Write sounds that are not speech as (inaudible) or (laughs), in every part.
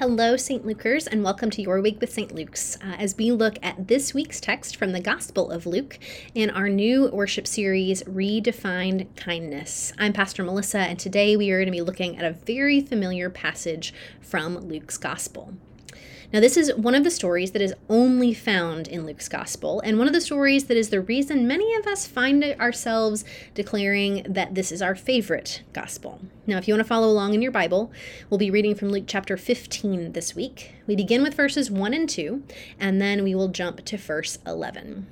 Hello, St. Lukers, and welcome to Your Week with St. Luke's uh, as we look at this week's text from the Gospel of Luke in our new worship series, Redefined Kindness. I'm Pastor Melissa, and today we are going to be looking at a very familiar passage from Luke's Gospel. Now, this is one of the stories that is only found in Luke's gospel, and one of the stories that is the reason many of us find ourselves declaring that this is our favorite gospel. Now, if you want to follow along in your Bible, we'll be reading from Luke chapter 15 this week. We begin with verses 1 and 2, and then we will jump to verse 11.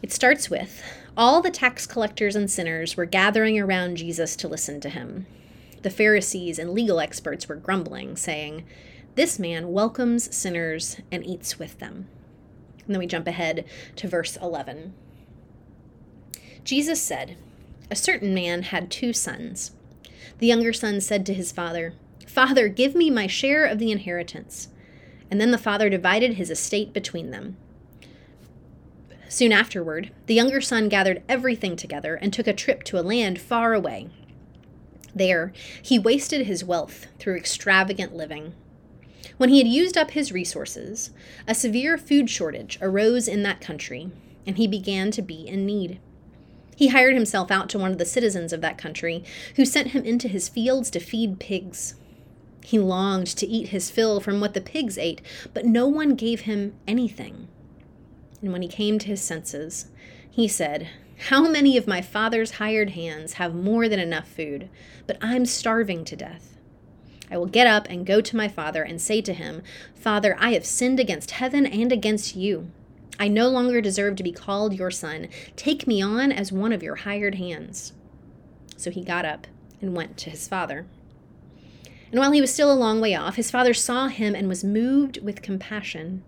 It starts with All the tax collectors and sinners were gathering around Jesus to listen to him. The Pharisees and legal experts were grumbling, saying, this man welcomes sinners and eats with them. And then we jump ahead to verse 11. Jesus said, A certain man had two sons. The younger son said to his father, Father, give me my share of the inheritance. And then the father divided his estate between them. Soon afterward, the younger son gathered everything together and took a trip to a land far away. There, he wasted his wealth through extravagant living. When he had used up his resources, a severe food shortage arose in that country, and he began to be in need. He hired himself out to one of the citizens of that country, who sent him into his fields to feed pigs. He longed to eat his fill from what the pigs ate, but no one gave him anything. And when he came to his senses, he said, How many of my father's hired hands have more than enough food, but I'm starving to death? I will get up and go to my father and say to him, Father, I have sinned against heaven and against you. I no longer deserve to be called your son. Take me on as one of your hired hands. So he got up and went to his father. And while he was still a long way off, his father saw him and was moved with compassion.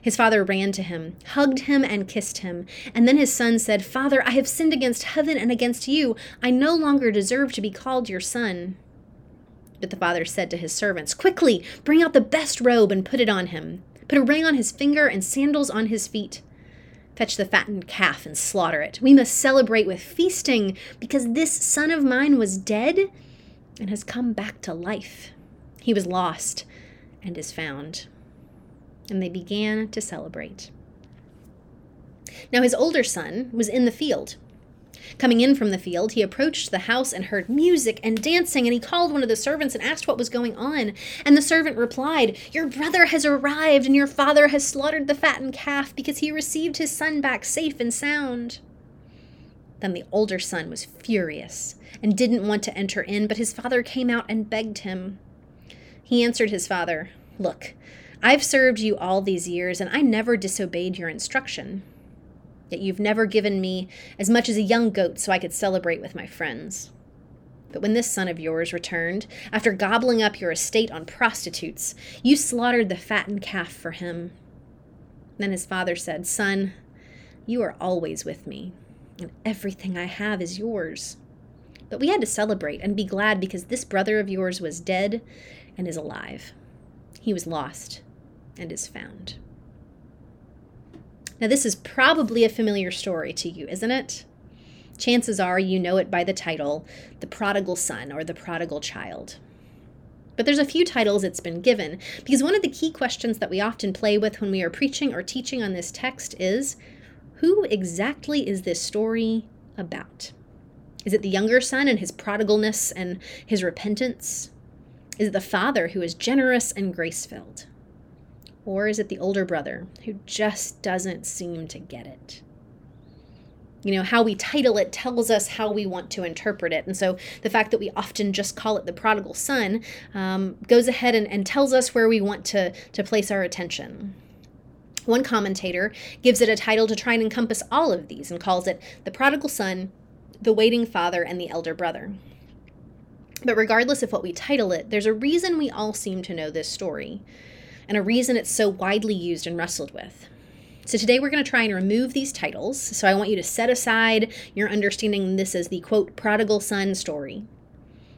His father ran to him, hugged him, and kissed him. And then his son said, Father, I have sinned against heaven and against you. I no longer deserve to be called your son. But the father said to his servants, Quickly, bring out the best robe and put it on him. Put a ring on his finger and sandals on his feet. Fetch the fattened calf and slaughter it. We must celebrate with feasting, because this son of mine was dead and has come back to life. He was lost and is found. And they began to celebrate. Now his older son was in the field Coming in from the field, he approached the house and heard music and dancing, and he called one of the servants and asked what was going on. And the servant replied, Your brother has arrived, and your father has slaughtered the fattened calf because he received his son back safe and sound. Then the older son was furious and didn't want to enter in, but his father came out and begged him. He answered his father, Look, I've served you all these years, and I never disobeyed your instruction. Yet you've never given me as much as a young goat so I could celebrate with my friends. But when this son of yours returned, after gobbling up your estate on prostitutes, you slaughtered the fattened calf for him. Then his father said, Son, you are always with me, and everything I have is yours. But we had to celebrate and be glad because this brother of yours was dead and is alive. He was lost and is found. Now, this is probably a familiar story to you, isn't it? Chances are you know it by the title The Prodigal Son or The Prodigal Child. But there's a few titles it's been given because one of the key questions that we often play with when we are preaching or teaching on this text is who exactly is this story about? Is it the younger son and his prodigalness and his repentance? Is it the father who is generous and grace filled? Or is it the older brother who just doesn't seem to get it? You know, how we title it tells us how we want to interpret it. And so the fact that we often just call it the prodigal son um, goes ahead and, and tells us where we want to, to place our attention. One commentator gives it a title to try and encompass all of these and calls it The Prodigal Son, The Waiting Father, and The Elder Brother. But regardless of what we title it, there's a reason we all seem to know this story and a reason it's so widely used and wrestled with. So today we're going to try and remove these titles. So I want you to set aside your understanding this as the quote prodigal son story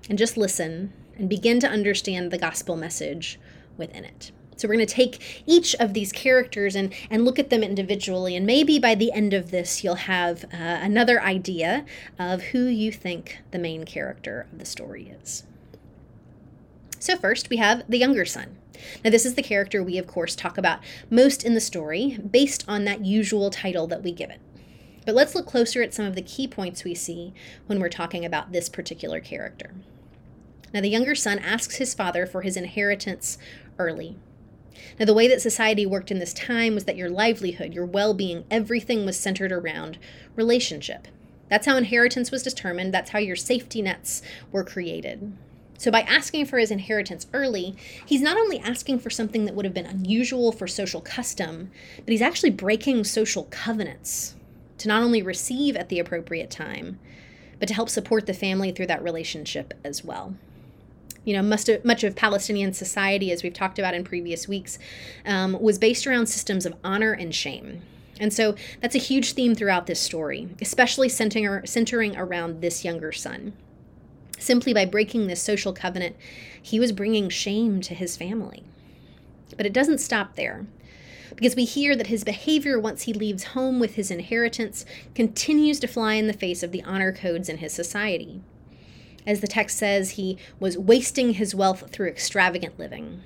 and just listen and begin to understand the gospel message within it. So we're going to take each of these characters and, and look at them individually. And maybe by the end of this, you'll have uh, another idea of who you think the main character of the story is. So, first, we have the younger son. Now, this is the character we, of course, talk about most in the story based on that usual title that we give it. But let's look closer at some of the key points we see when we're talking about this particular character. Now, the younger son asks his father for his inheritance early. Now, the way that society worked in this time was that your livelihood, your well being, everything was centered around relationship. That's how inheritance was determined, that's how your safety nets were created. So, by asking for his inheritance early, he's not only asking for something that would have been unusual for social custom, but he's actually breaking social covenants to not only receive at the appropriate time, but to help support the family through that relationship as well. You know, much of, much of Palestinian society, as we've talked about in previous weeks, um, was based around systems of honor and shame. And so that's a huge theme throughout this story, especially centering, centering around this younger son. Simply by breaking this social covenant, he was bringing shame to his family. But it doesn't stop there, because we hear that his behavior once he leaves home with his inheritance continues to fly in the face of the honor codes in his society. As the text says, he was wasting his wealth through extravagant living.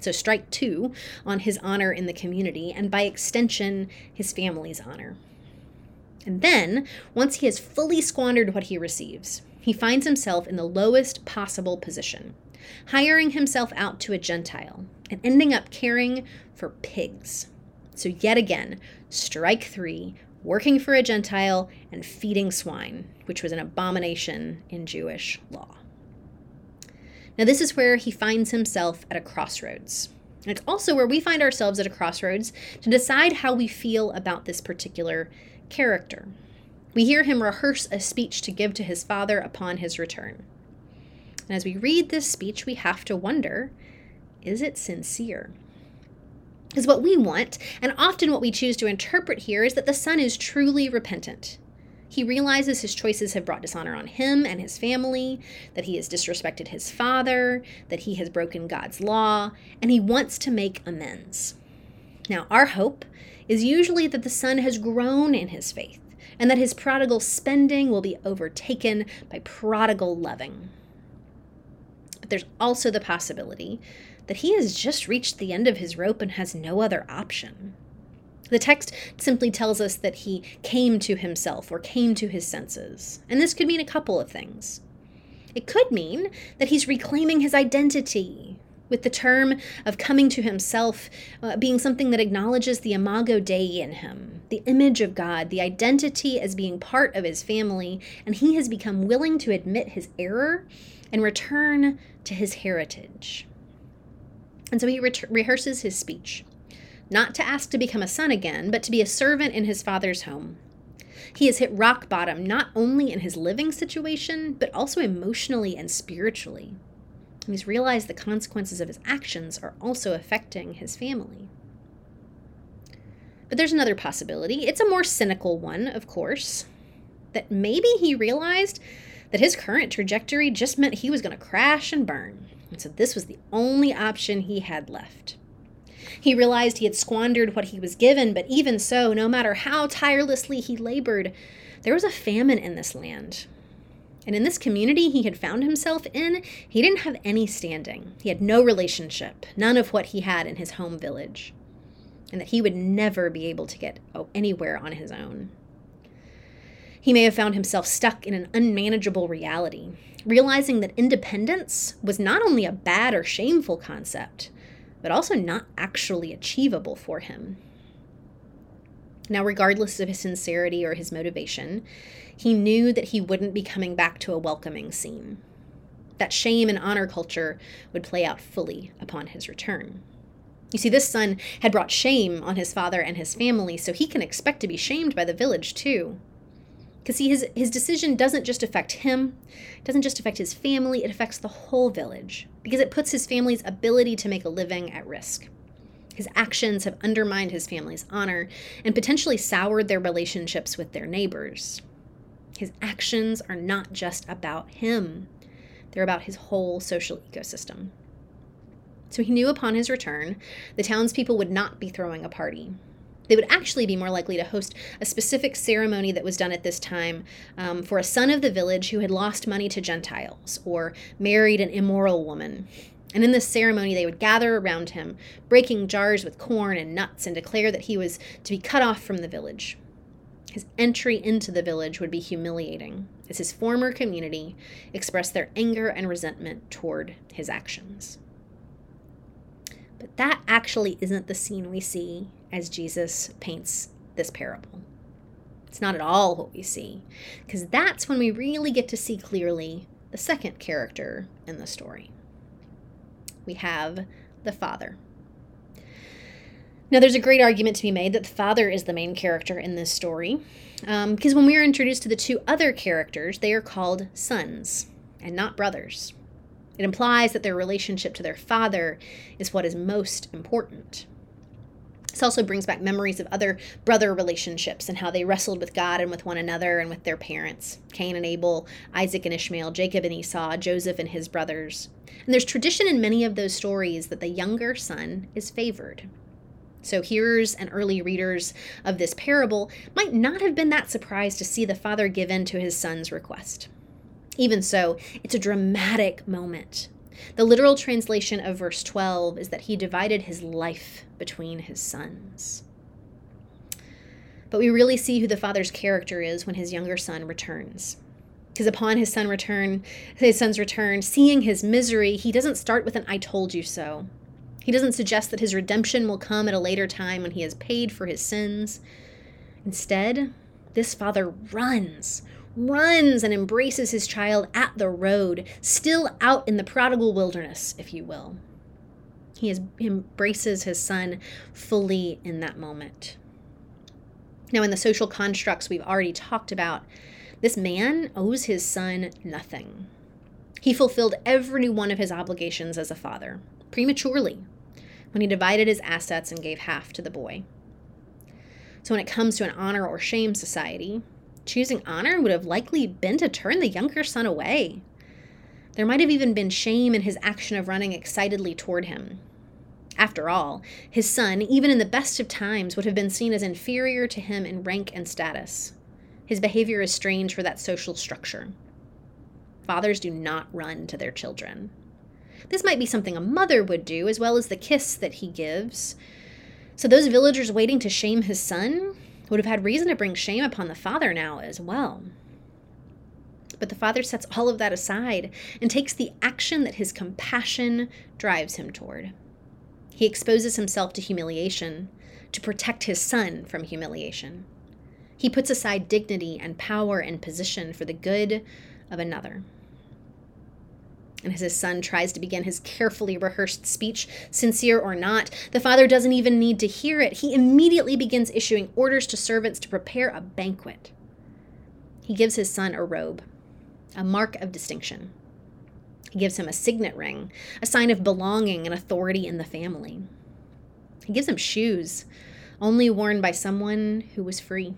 So, strike two on his honor in the community, and by extension, his family's honor. And then, once he has fully squandered what he receives, he finds himself in the lowest possible position, hiring himself out to a Gentile and ending up caring for pigs. So, yet again, strike three, working for a Gentile and feeding swine, which was an abomination in Jewish law. Now, this is where he finds himself at a crossroads. And it's also where we find ourselves at a crossroads to decide how we feel about this particular character. We hear him rehearse a speech to give to his father upon his return. And as we read this speech, we have to wonder is it sincere? Is what we want, and often what we choose to interpret here, is that the son is truly repentant. He realizes his choices have brought dishonor on him and his family, that he has disrespected his father, that he has broken God's law, and he wants to make amends. Now, our hope is usually that the son has grown in his faith and that his prodigal spending will be overtaken by prodigal loving. But there's also the possibility that he has just reached the end of his rope and has no other option. The text simply tells us that he came to himself or came to his senses, and this could mean a couple of things. It could mean that he's reclaiming his identity, with the term of coming to himself uh, being something that acknowledges the imago Dei in him, the image of God, the identity as being part of his family, and he has become willing to admit his error and return to his heritage. And so he re- rehearses his speech, not to ask to become a son again, but to be a servant in his father's home. He has hit rock bottom not only in his living situation, but also emotionally and spiritually. He's realized the consequences of his actions are also affecting his family. But there's another possibility. It's a more cynical one, of course, that maybe he realized that his current trajectory just meant he was going to crash and burn. And so this was the only option he had left. He realized he had squandered what he was given, but even so, no matter how tirelessly he labored, there was a famine in this land. And in this community he had found himself in, he didn't have any standing. He had no relationship, none of what he had in his home village, and that he would never be able to get anywhere on his own. He may have found himself stuck in an unmanageable reality, realizing that independence was not only a bad or shameful concept, but also not actually achievable for him. Now, regardless of his sincerity or his motivation, he knew that he wouldn't be coming back to a welcoming scene. That shame and honor culture would play out fully upon his return. You see, this son had brought shame on his father and his family, so he can expect to be shamed by the village too. Because see, his, his decision doesn't just affect him, it doesn't just affect his family, it affects the whole village. Because it puts his family's ability to make a living at risk. His actions have undermined his family's honor and potentially soured their relationships with their neighbors. His actions are not just about him, they're about his whole social ecosystem. So he knew upon his return, the townspeople would not be throwing a party. They would actually be more likely to host a specific ceremony that was done at this time um, for a son of the village who had lost money to Gentiles or married an immoral woman. And in this ceremony, they would gather around him, breaking jars with corn and nuts, and declare that he was to be cut off from the village. His entry into the village would be humiliating, as his former community expressed their anger and resentment toward his actions. But that actually isn't the scene we see as Jesus paints this parable. It's not at all what we see, because that's when we really get to see clearly the second character in the story. We have the Father. Now, there's a great argument to be made that the Father is the main character in this story, because um, when we are introduced to the two other characters, they are called sons and not brothers. It implies that their relationship to their father is what is most important. This also brings back memories of other brother relationships and how they wrestled with God and with one another and with their parents Cain and Abel, Isaac and Ishmael, Jacob and Esau, Joseph and his brothers. And there's tradition in many of those stories that the younger son is favored. So, hearers and early readers of this parable might not have been that surprised to see the father give in to his son's request. Even so, it's a dramatic moment the literal translation of verse 12 is that he divided his life between his sons. But we really see who the father's character is when his younger son returns. Because upon his son return, his son's return, seeing his misery, he doesn't start with an I told you so. He doesn't suggest that his redemption will come at a later time when he has paid for his sins. Instead, this father runs, runs and embraces his child at the road, still out in the prodigal wilderness, if you will. He, is, embraces his son fully in that moment. Now, in the social constructs we've already talked about, this man owes his son nothing. He fulfilled every one of his obligations as a father, prematurely, when he divided his assets and gave half to the boy. So, when it comes to an honor or shame society, Choosing honor would have likely been to turn the younger son away. There might have even been shame in his action of running excitedly toward him. After all, his son, even in the best of times, would have been seen as inferior to him in rank and status. His behavior is strange for that social structure. Fathers do not run to their children. This might be something a mother would do, as well as the kiss that he gives. So, those villagers waiting to shame his son would have had reason to bring shame upon the father now as well. But the father sets all of that aside and takes the action that his compassion drives him toward. He exposes himself to humiliation to protect his son from humiliation. He puts aside dignity and power and position for the good of another. And as his son tries to begin his carefully rehearsed speech, sincere or not, the father doesn't even need to hear it. He immediately begins issuing orders to servants to prepare a banquet. He gives his son a robe, a mark of distinction. He gives him a signet ring, a sign of belonging and authority in the family. He gives him shoes, only worn by someone who was free.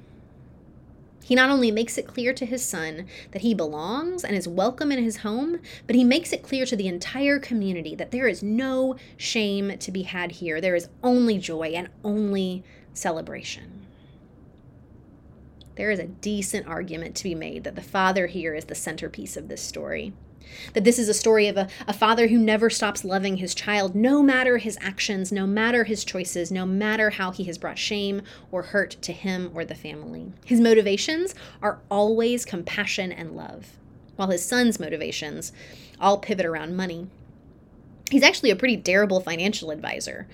He not only makes it clear to his son that he belongs and is welcome in his home, but he makes it clear to the entire community that there is no shame to be had here. There is only joy and only celebration. There is a decent argument to be made that the father here is the centerpiece of this story. That this is a story of a, a father who never stops loving his child, no matter his actions, no matter his choices, no matter how he has brought shame or hurt to him or the family. His motivations are always compassion and love, while his son's motivations all pivot around money. He's actually a pretty terrible financial advisor,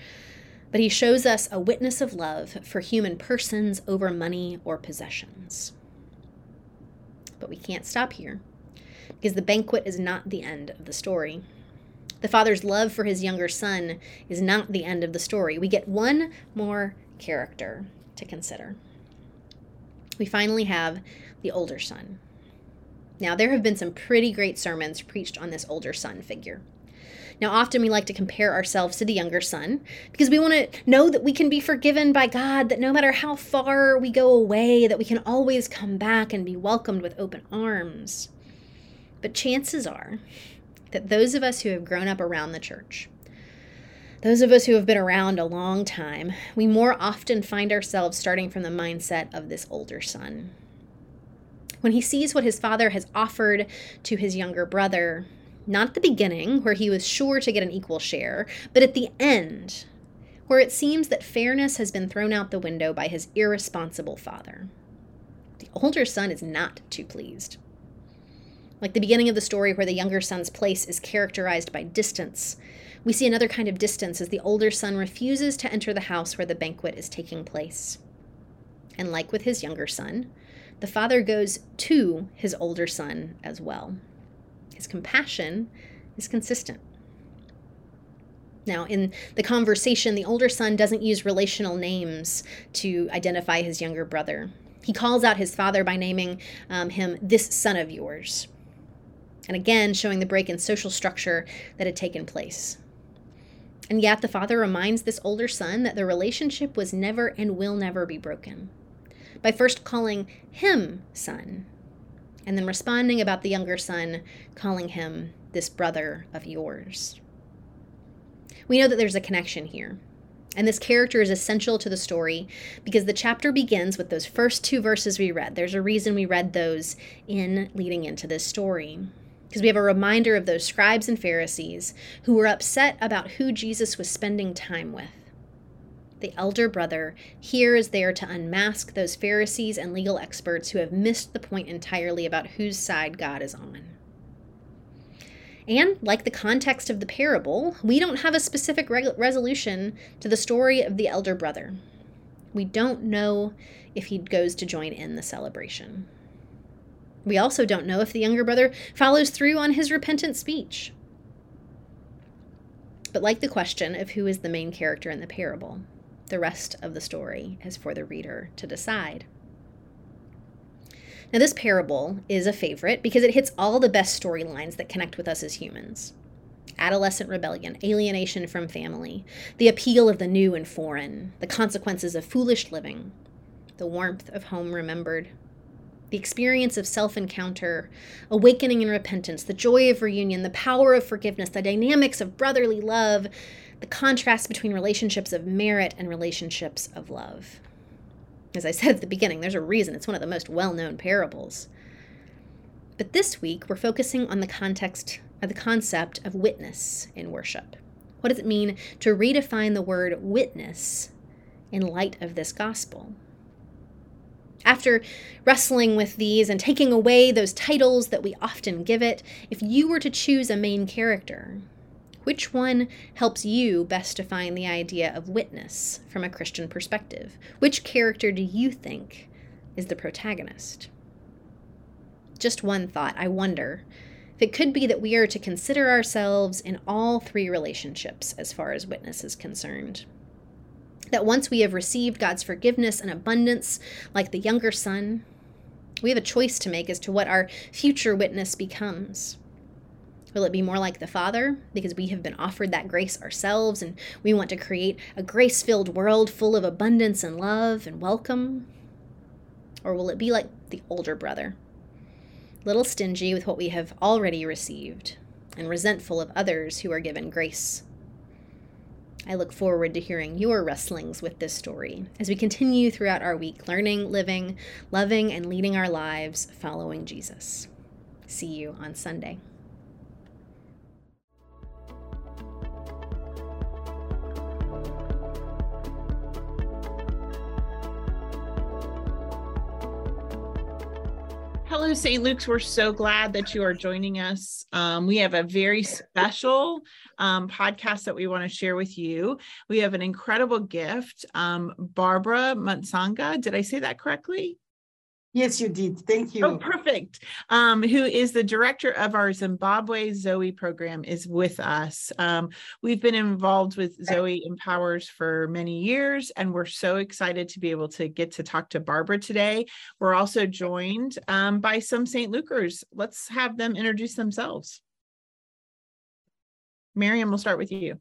but he shows us a witness of love for human persons over money or possessions. But we can't stop here because the banquet is not the end of the story. The father's love for his younger son is not the end of the story. We get one more character to consider. We finally have the older son. Now, there have been some pretty great sermons preached on this older son figure. Now, often we like to compare ourselves to the younger son because we want to know that we can be forgiven by God, that no matter how far we go away, that we can always come back and be welcomed with open arms. But chances are that those of us who have grown up around the church, those of us who have been around a long time, we more often find ourselves starting from the mindset of this older son. When he sees what his father has offered to his younger brother, Not at the beginning, where he was sure to get an equal share, but at the end, where it seems that fairness has been thrown out the window by his irresponsible father. The older son is not too pleased. Like the beginning of the story, where the younger son's place is characterized by distance, we see another kind of distance as the older son refuses to enter the house where the banquet is taking place. And like with his younger son, the father goes to his older son as well. His compassion is consistent. Now, in the conversation, the older son doesn't use relational names to identify his younger brother. He calls out his father by naming um, him this son of yours. And again, showing the break in social structure that had taken place. And yet, the father reminds this older son that the relationship was never and will never be broken by first calling him son, and then responding about the younger son, calling him this brother of yours. We know that there's a connection here. And this character is essential to the story because the chapter begins with those first two verses we read. There's a reason we read those in leading into this story. Because we have a reminder of those scribes and Pharisees who were upset about who Jesus was spending time with. The elder brother here is there to unmask those Pharisees and legal experts who have missed the point entirely about whose side God is on. And, like the context of the parable, we don't have a specific reg- resolution to the story of the elder brother. We don't know if he goes to join in the celebration. We also don't know if the younger brother follows through on his repentant speech. But, like the question of who is the main character in the parable, the rest of the story is for the reader to decide. Now, this parable is a favorite because it hits all the best storylines that connect with us as humans adolescent rebellion, alienation from family, the appeal of the new and foreign, the consequences of foolish living, the warmth of home remembered, the experience of self encounter, awakening and repentance, the joy of reunion, the power of forgiveness, the dynamics of brotherly love, the contrast between relationships of merit and relationships of love. As I said at the beginning, there's a reason it's one of the most well known parables. But this week, we're focusing on the context or the concept of witness in worship. What does it mean to redefine the word witness in light of this gospel? After wrestling with these and taking away those titles that we often give it, if you were to choose a main character, which one helps you best define the idea of witness from a Christian perspective? Which character do you think is the protagonist? Just one thought I wonder if it could be that we are to consider ourselves in all three relationships as far as witness is concerned. That once we have received God's forgiveness and abundance, like the younger son, we have a choice to make as to what our future witness becomes. Will it be more like the Father because we have been offered that grace ourselves and we want to create a grace filled world full of abundance and love and welcome? Or will it be like the older brother, little stingy with what we have already received and resentful of others who are given grace? I look forward to hearing your wrestlings with this story as we continue throughout our week learning, living, loving, and leading our lives following Jesus. See you on Sunday. Hello, St. Luke's. We're so glad that you are joining us. Um, we have a very special um, podcast that we want to share with you. We have an incredible gift. Um, Barbara Matsanga, did I say that correctly? Yes, you did. Thank you. Oh, perfect. Um, who is the director of our Zimbabwe Zoe program is with us. Um, we've been involved with Zoe Empowers for many years, and we're so excited to be able to get to talk to Barbara today. We're also joined um, by some St. Lukers. Let's have them introduce themselves. Miriam, we'll start with you.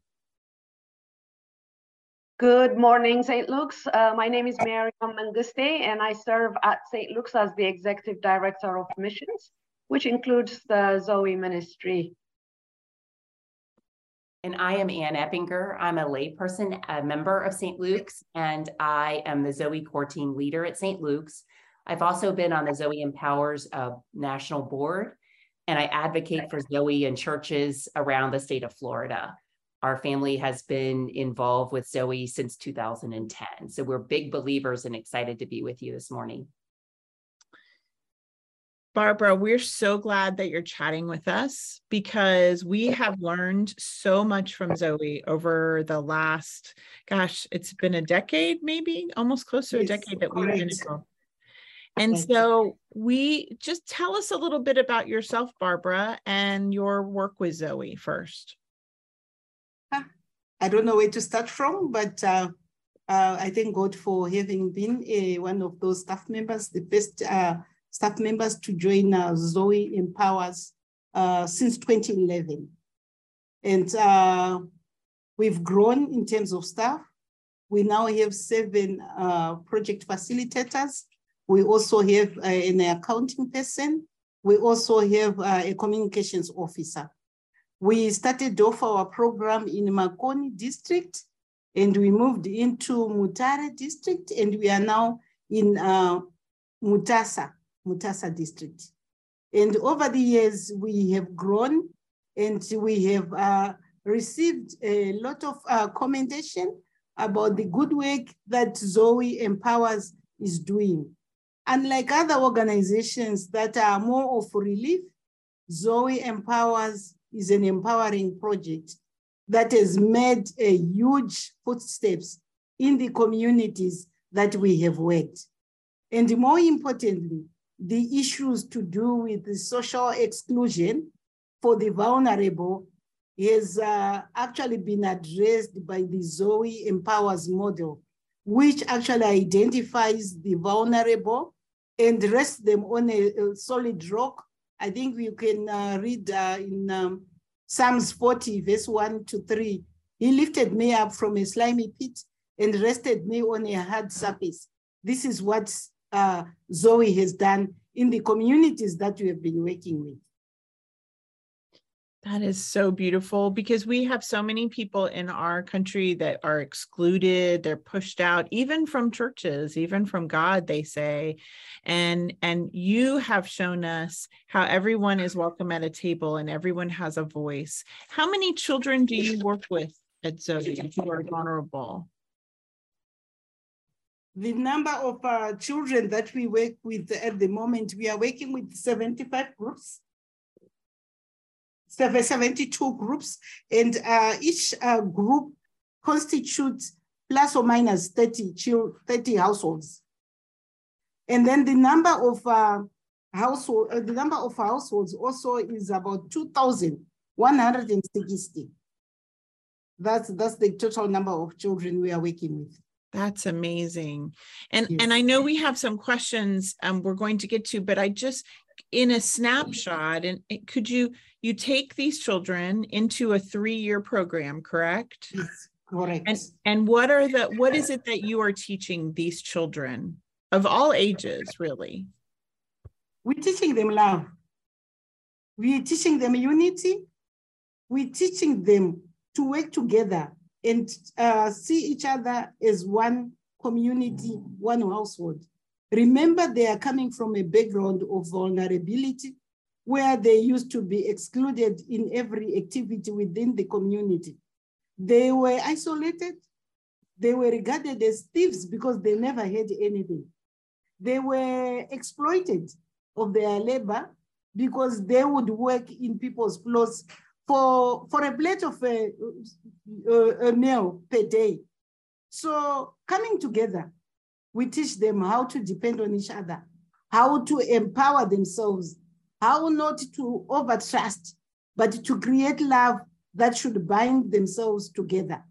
Good morning, St. Luke's. Uh, my name is Miriam Menguste, and I serve at St. Luke's as the Executive Director of Missions, which includes the Zoe Ministry. And I am Ann Eppinger. I'm a layperson, a member of St. Luke's, and I am the Zoe Core Team leader at St. Luke's. I've also been on the Zoe Empowers uh, National Board, and I advocate for Zoe in churches around the state of Florida. Our family has been involved with Zoe since 2010. So we're big believers and excited to be with you this morning. Barbara, we're so glad that you're chatting with us because we have learned so much from Zoe over the last, gosh, it's been a decade, maybe almost close to a decade that we've been involved. And so we just tell us a little bit about yourself, Barbara, and your work with Zoe first. I don't know where to start from, but uh, uh, I thank God for having been a, one of those staff members, the best uh, staff members to join uh, Zoe Empowers uh, since 2011. And uh, we've grown in terms of staff. We now have seven project facilitators we also have uh, an accounting person. We also have uh, a communications officer. We started off our program in Makoni district and we moved into Mutare district and we are now in uh, Mutasa, Mutasa district. And over the years, we have grown and we have uh, received a lot of uh, commendation about the good work that Zoe Empowers is doing. Unlike other organizations that are more of relief, Zoe Empowers is an empowering project that has made a huge footsteps in the communities that we have worked. And more importantly, the issues to do with the social exclusion for the vulnerable has uh, actually been addressed by the Zoe Empowers model, which actually identifies the vulnerable and rests them on a, a solid rock. I think you can uh, read uh, in um, Psalms 40, verse 1 to 3. He lifted me up from a slimy pit and rested me on a hard surface. This is what uh, Zoe has done in the communities that we have been working with. That is so beautiful because we have so many people in our country that are excluded, they're pushed out even from churches, even from God they say. And and you have shown us how everyone is welcome at a table and everyone has a voice. How many children do you work with at Zoe who are vulnerable? The number of uh, children that we work with at the moment, we are working with 75 groups 72 groups, and uh, each uh, group constitutes plus or minus 30, 30 households. And then the number of uh, household, uh, the number of households also is about 2,160. That's, that's the total number of children we are working with. That's amazing. And yes. and I know we have some questions um, we're going to get to, but I just in a snapshot and could you you take these children into a three-year program correct? Yes correct. And and what are the what is it that you are teaching these children of all ages really? We're teaching them love. We're teaching them unity. We're teaching them to work together and uh, see each other as one community one household Remember, they are coming from a background of vulnerability where they used to be excluded in every activity within the community. They were isolated. They were regarded as thieves because they never had anything. They were exploited of their labor because they would work in people's plots for, for a plate of a, a, a meal per day. So coming together, we teach them how to depend on each other, how to empower themselves, how not to overtrust, but to create love that should bind themselves together.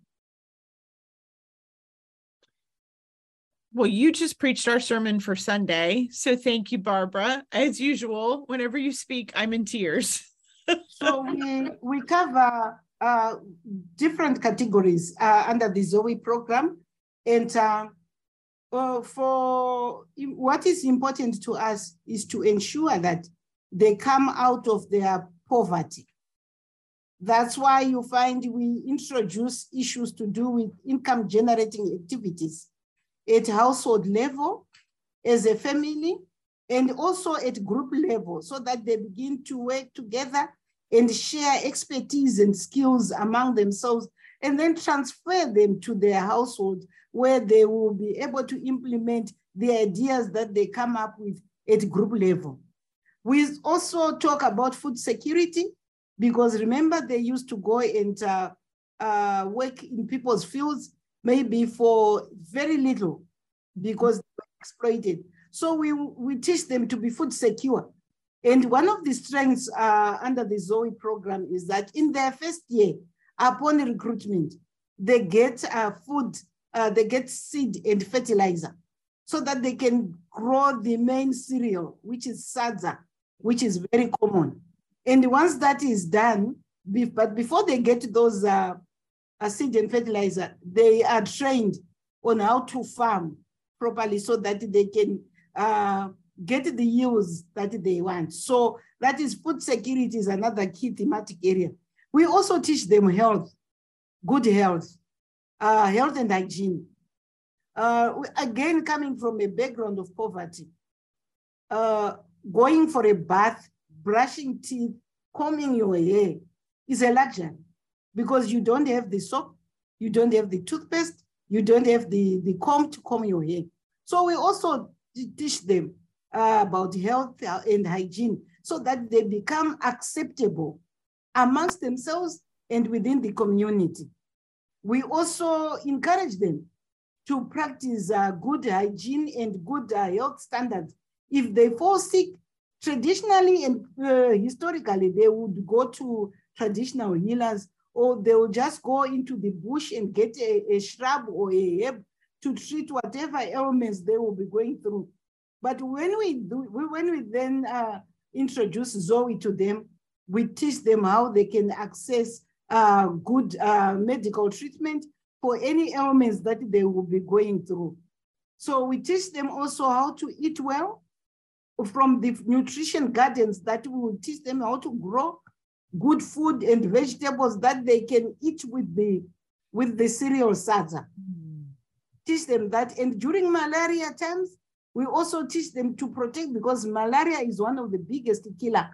Well, you just preached our sermon for Sunday. So thank you, Barbara. As usual, whenever you speak, I'm in tears. (laughs) so we, we cover uh, different categories uh, under the Zoe program. And uh, uh, for what is important to us is to ensure that they come out of their poverty. That's why you find we introduce issues to do with income generating activities at household level, as a family, and also at group level so that they begin to work together and share expertise and skills among themselves and then transfer them to their household where they will be able to implement the ideas that they come up with at group level. We also talk about food security because remember they used to go and uh, uh, work in people's fields maybe for very little because they were exploited. So we, we teach them to be food secure. And one of the strengths uh, under the Zoe program is that in their first year, upon recruitment, they get uh, food, uh, they get seed and fertilizer so that they can grow the main cereal, which is sadza, which is very common. And once that is done, but before they get those uh, seed and fertilizer, they are trained on how to farm properly so that they can uh, get the yields that they want. So that is food security is another key thematic area. We also teach them health, good health, uh, health and hygiene. Uh, again, coming from a background of poverty, uh, going for a bath, brushing teeth, combing your hair is a luxury because you don't have the soap, you don't have the toothpaste, you don't have the, the comb to comb your hair. So we also teach them uh, about health and hygiene so that they become acceptable amongst themselves and within the community. We also encourage them to practice uh, good hygiene and good uh, health standards. If they fall sick, traditionally and uh, historically, they would go to traditional healers or they will just go into the bush and get a, a shrub or a herb to treat whatever ailments they will be going through. But when we do, when we then uh, introduce Zoe to them, we teach them how they can access uh, good uh, medical treatment for any ailments that they will be going through. So we teach them also how to eat well from the nutrition gardens that we will teach them how to grow good food and vegetables that they can eat with the with the cereal sadza. Mm. Teach them that. And during malaria times, we also teach them to protect because malaria is one of the biggest killer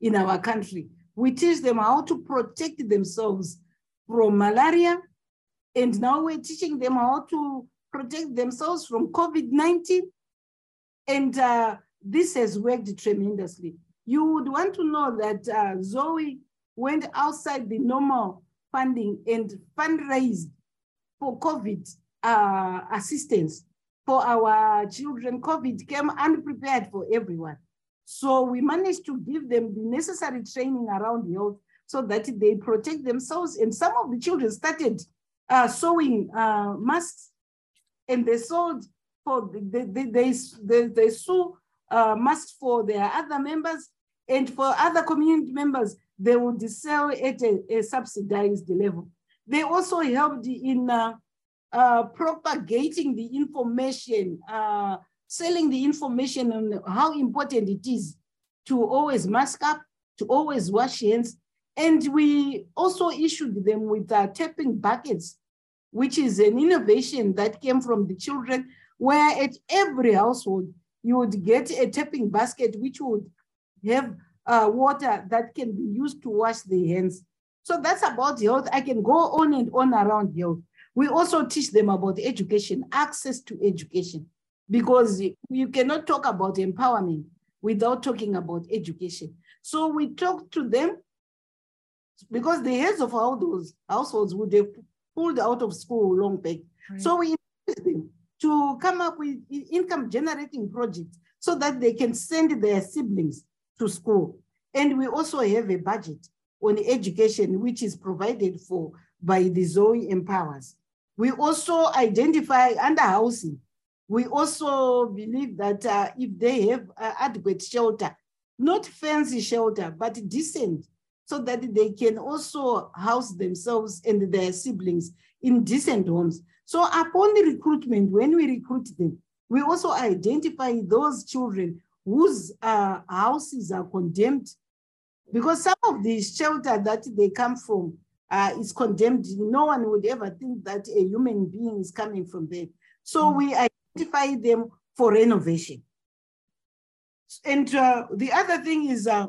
in our country. We teach them how to protect themselves from malaria. And now we're teaching them how to protect themselves from COVID-19. And uh, this has worked tremendously. You would want to know that uh, Zoe went outside the normal funding and fundraised for COVID uh, assistance for our children, COVID came unprepared for everyone. So we managed to give them the necessary training around health so that they protect themselves. And some of the children started uh, sewing uh, masks and they sold for, they, they, they, they, they sew uh, masks for their other members and for other community members, they would sell at a, a subsidized level. They also helped in uh, uh, propagating the information, uh, selling the information on how important it is to always mask up, to always wash hands. And we also issued them with uh, tapping buckets, which is an innovation that came from the children, where at every household, you would get a tapping basket, which would have uh, water that can be used to wash the hands. So that's about health. I can go on and on around health. We also teach them about education, access to education, because you cannot talk about empowerment without talking about education. So we talk to them because the heads of all those households would have pulled out of school long back. Right. So we encourage them to come up with income generating projects so that they can send their siblings to school. And we also have a budget on education, which is provided for by the Zoe Empowers. We also identify under housing. We also believe that uh, if they have uh, adequate shelter, not fancy shelter, but decent, so that they can also house themselves and their siblings in decent homes. So upon the recruitment, when we recruit them, we also identify those children whose uh, houses are condemned because some of the shelter that they come from uh, is condemned, no one would ever think that a human being is coming from there. So mm. we identify them for renovation. And uh, the other thing is uh,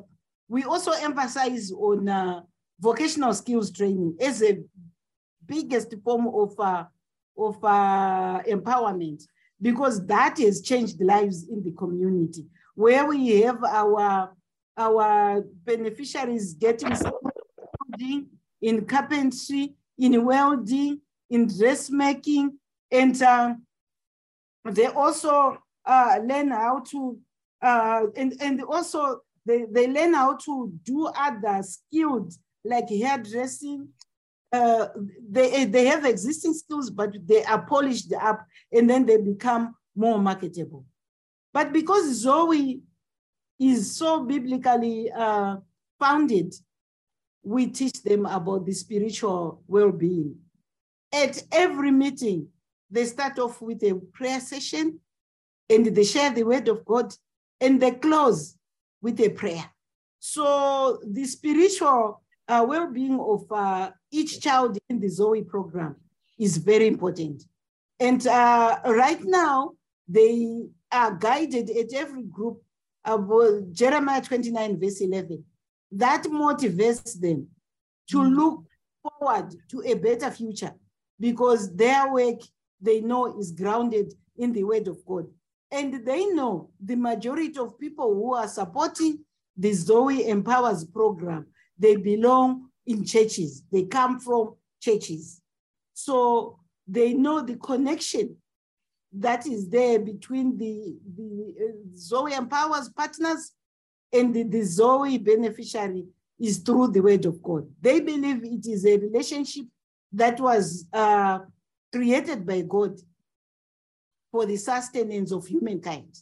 we also emphasize on uh, vocational skills training as a biggest form of, uh, of uh, empowerment because that has changed lives in the community where we have our, our beneficiaries getting in carpentry, in welding, in dressmaking, and um, they also uh, learn how to, uh, and, and also they, they learn how to do other skills like hairdressing. Uh, they, they have existing skills, but they are polished up and then they become more marketable. But because Zoe is so biblically uh, founded, we teach them about the spiritual well-being. At every meeting, they start off with a prayer session and they share the word of God and they close with a prayer. So the spiritual uh, well-being of uh, each child in the Zoe program is very important. And uh, right now, they are guided at every group of Jeremiah 29, verse 11. That motivates them to mm. look forward to a better future because their work they know is grounded in the word of God. And they know the majority of people who are supporting the Zoe Empowers program, they belong in churches. They come from churches. So they know the connection that is there between the, the uh, Zoe Empowers partners and the, the Zoe beneficiary is through the word of God. They believe it is a relationship that was uh, created by God for the sustenance of humankind.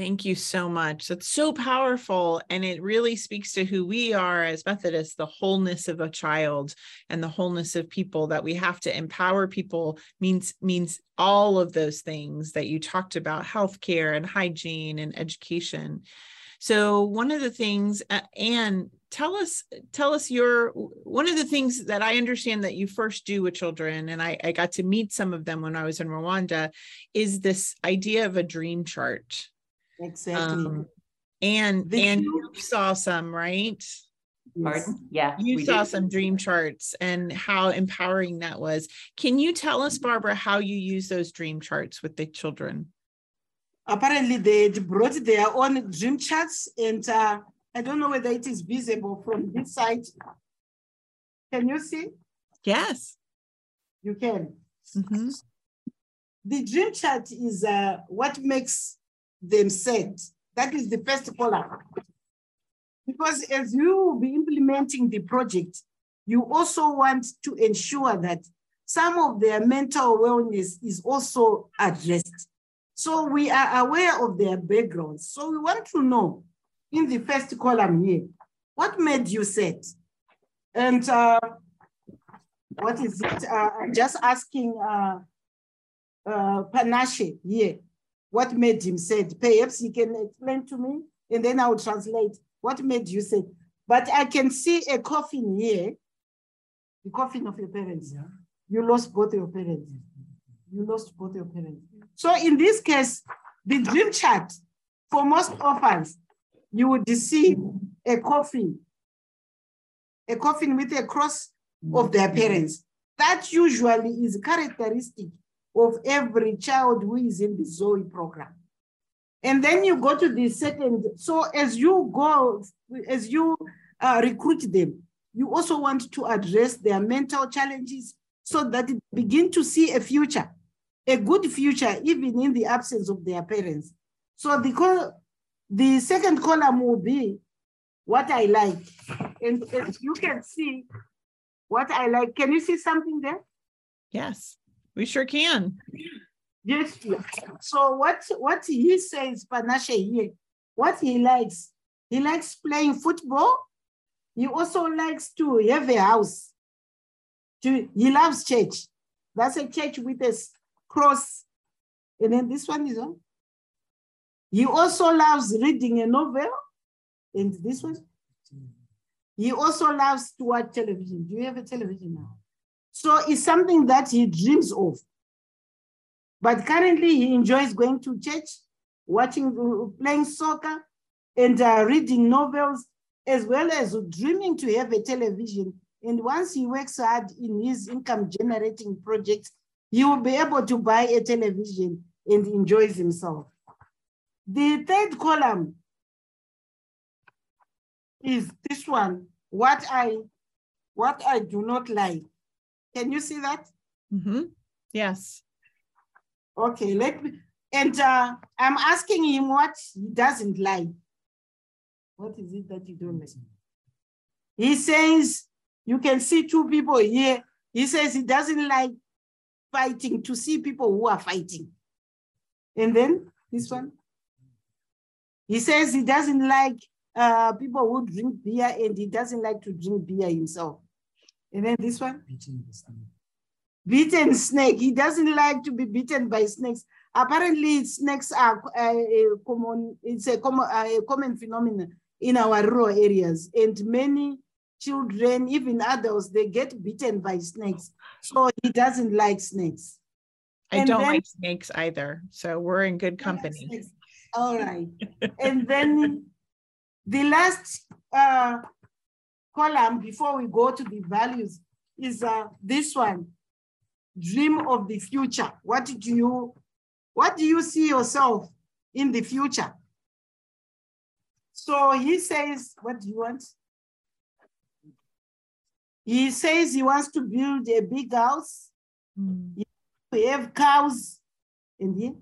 Thank you so much. That's so powerful. And it really speaks to who we are as Methodists the wholeness of a child and the wholeness of people that we have to empower people means means all of those things that you talked about healthcare and hygiene and education. So one of the things, uh, Anne, tell us tell us your one of the things that I understand that you first do with children, and I, I got to meet some of them when I was in Rwanda, is this idea of a dream chart. Exactly. Um, and the and you saw some, right? Pardon? Yeah. You saw did. some dream charts and how empowering that was. Can you tell us, Barbara, how you use those dream charts with the children? Apparently, they brought their own dream charts, and uh, I don't know whether it is visible from this side. Can you see? Yes. You can. Mm-hmm. The dream chart is uh, what makes them sad. That is the first column. Because as you will be implementing the project, you also want to ensure that some of their mental wellness is also addressed. So we are aware of their backgrounds. So we want to know in the first column here, what made you sad? And uh, what is it? Uh, I'm just asking uh, uh, Panashe here, what made him sad? Perhaps he can explain to me and then I'll translate what made you sad. But I can see a coffin here, the coffin of your parents. Yeah. You lost both your parents. You lost both your parents. So in this case, the dream chart for most orphans, you would see a coffin, a coffin with a cross of their parents. That usually is characteristic of every child who is in the Zoe program. And then you go to the second. So as you go, as you uh, recruit them, you also want to address their mental challenges so that they begin to see a future, a good future, even in the absence of their parents. So the, the second column will be what I like. And you can see what I like. Can you see something there? Yes. We sure can. Yes. So what what he says, Panashe here, what he likes, he likes playing football. He also likes to have a house. To, he loves church. That's a church with a cross. And then this one is on. He also loves reading a novel. And this one. He also loves to watch television. Do you have a television now? So it's something that he dreams of. But currently he enjoys going to church watching, playing soccer, and uh, reading novels, as well as dreaming to have a television. And once he works hard in his income generating projects, he will be able to buy a television and enjoys himself. The third column is this one, what I, what I do not like. Can you see that? Mm-hmm. Yes. Okay, let me, and uh, I'm asking him what he doesn't like. What is it that you don't like? He says, you can see two people here. He says he doesn't like fighting, to see people who are fighting. And then this one. He says he doesn't like uh, people who drink beer and he doesn't like to drink beer himself. And then this one. Beaten snake. He doesn't like to be beaten by snakes. Apparently, snakes are uh, a common. It's a common, uh, a common phenomenon in our rural areas, and many children, even adults, they get bitten by snakes. So he doesn't like snakes. I And don't then- like snakes either. So we're in good company. All right. and then the last uh, column before we go to the values is uh, this one. Dream of the future. What do you, what do you see yourself in the future? So he says, what do you want? He says he wants to build a big house, Mm. we have cows in here.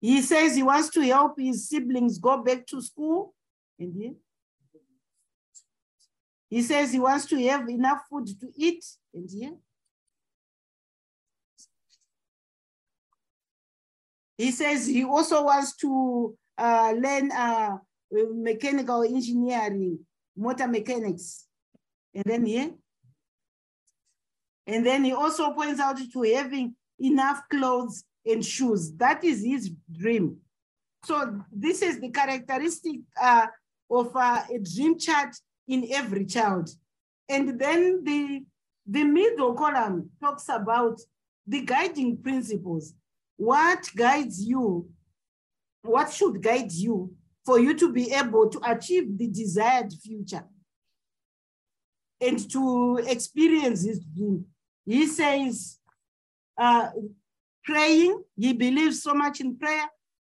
He says he wants to help his siblings go back to school. in here. He says he wants to have enough food to eat. in here. He says he also wants to uh, learn uh, mechanical engineering, motor mechanics. And then here. And then he also points out to having enough clothes and shoes. That is his dream. So this is the characteristic uh, of uh, a dream chart in every child. And then the, the middle column talks about the guiding principles. What guides you? What should guide you for you to be able to achieve the desired future and to experience his dream? He says, uh, praying, he believes so much in prayer,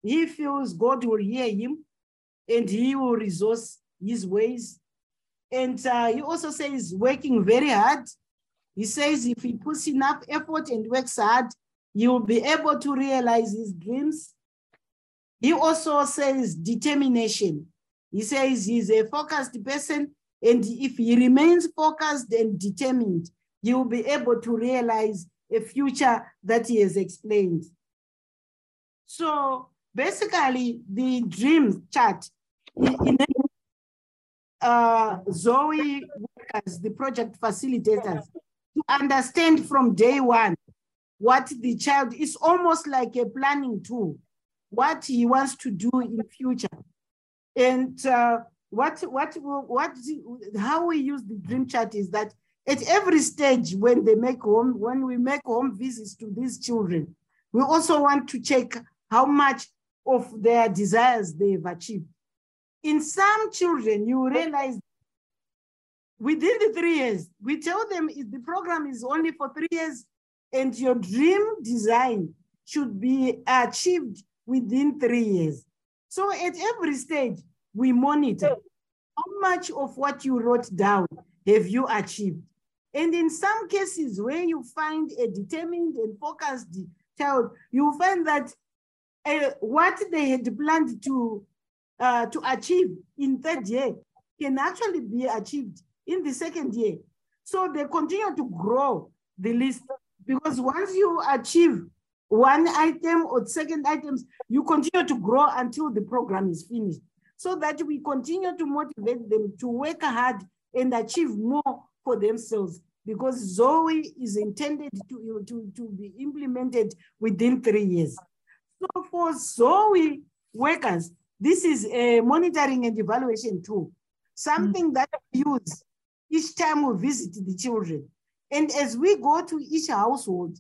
he feels God will hear him and he will resource his ways. And uh, he also says working very hard. He says if he puts enough effort and works hard, he will be able to realize his dreams. He also says determination. He says he's a focused person, and if he remains focused and determined, he will be able to realize a future that he has explained. So basically, the dream chart in uh, Zoe workers, the project facilitators, to understand from day one what the child is almost like a planning tool, what he wants to do in future. And uh, what, what, what, how we use the dream chart is that at every stage when they make home, when we make home visits to these children, we also want to check how much of their desires they've achieved. In some children, you realize within the three years, we tell them the program is only for three years and your dream design should be achieved within three years. So at every stage, we monitor how much of what you wrote down have you achieved. And in some cases where you find a determined and focused child, you find that uh, what they had planned to, uh, to achieve in third year can actually be achieved in the second year. So they continue to grow the list because once you achieve one item or second items, you continue to grow until the program is finished. So that we continue to motivate them to work hard and achieve more for themselves because Zoe is intended to, to, to be implemented within three years. So for Zoe workers, this is a monitoring and evaluation tool, something mm. that we use each time we visit the children. And as we go to each household,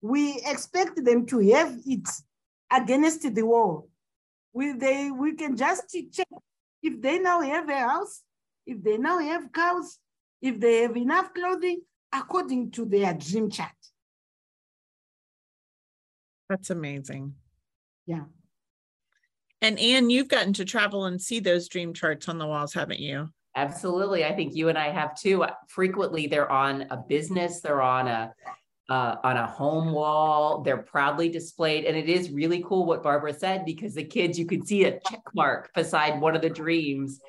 we expect them to have it against the wall. We, they, we can just check if they now have a house, if they now have cows, if they have enough clothing, according to their dream chart. That's amazing. Yeah. And Anne, you've gotten to travel and see those dream charts on the walls, haven't you? Absolutely. I think you and I have too. Frequently, they're on a business, they're on a uh, on a home wall. They're proudly displayed, and it is really cool what Barbara said because the kids, you can see a check mark beside one of the dreams,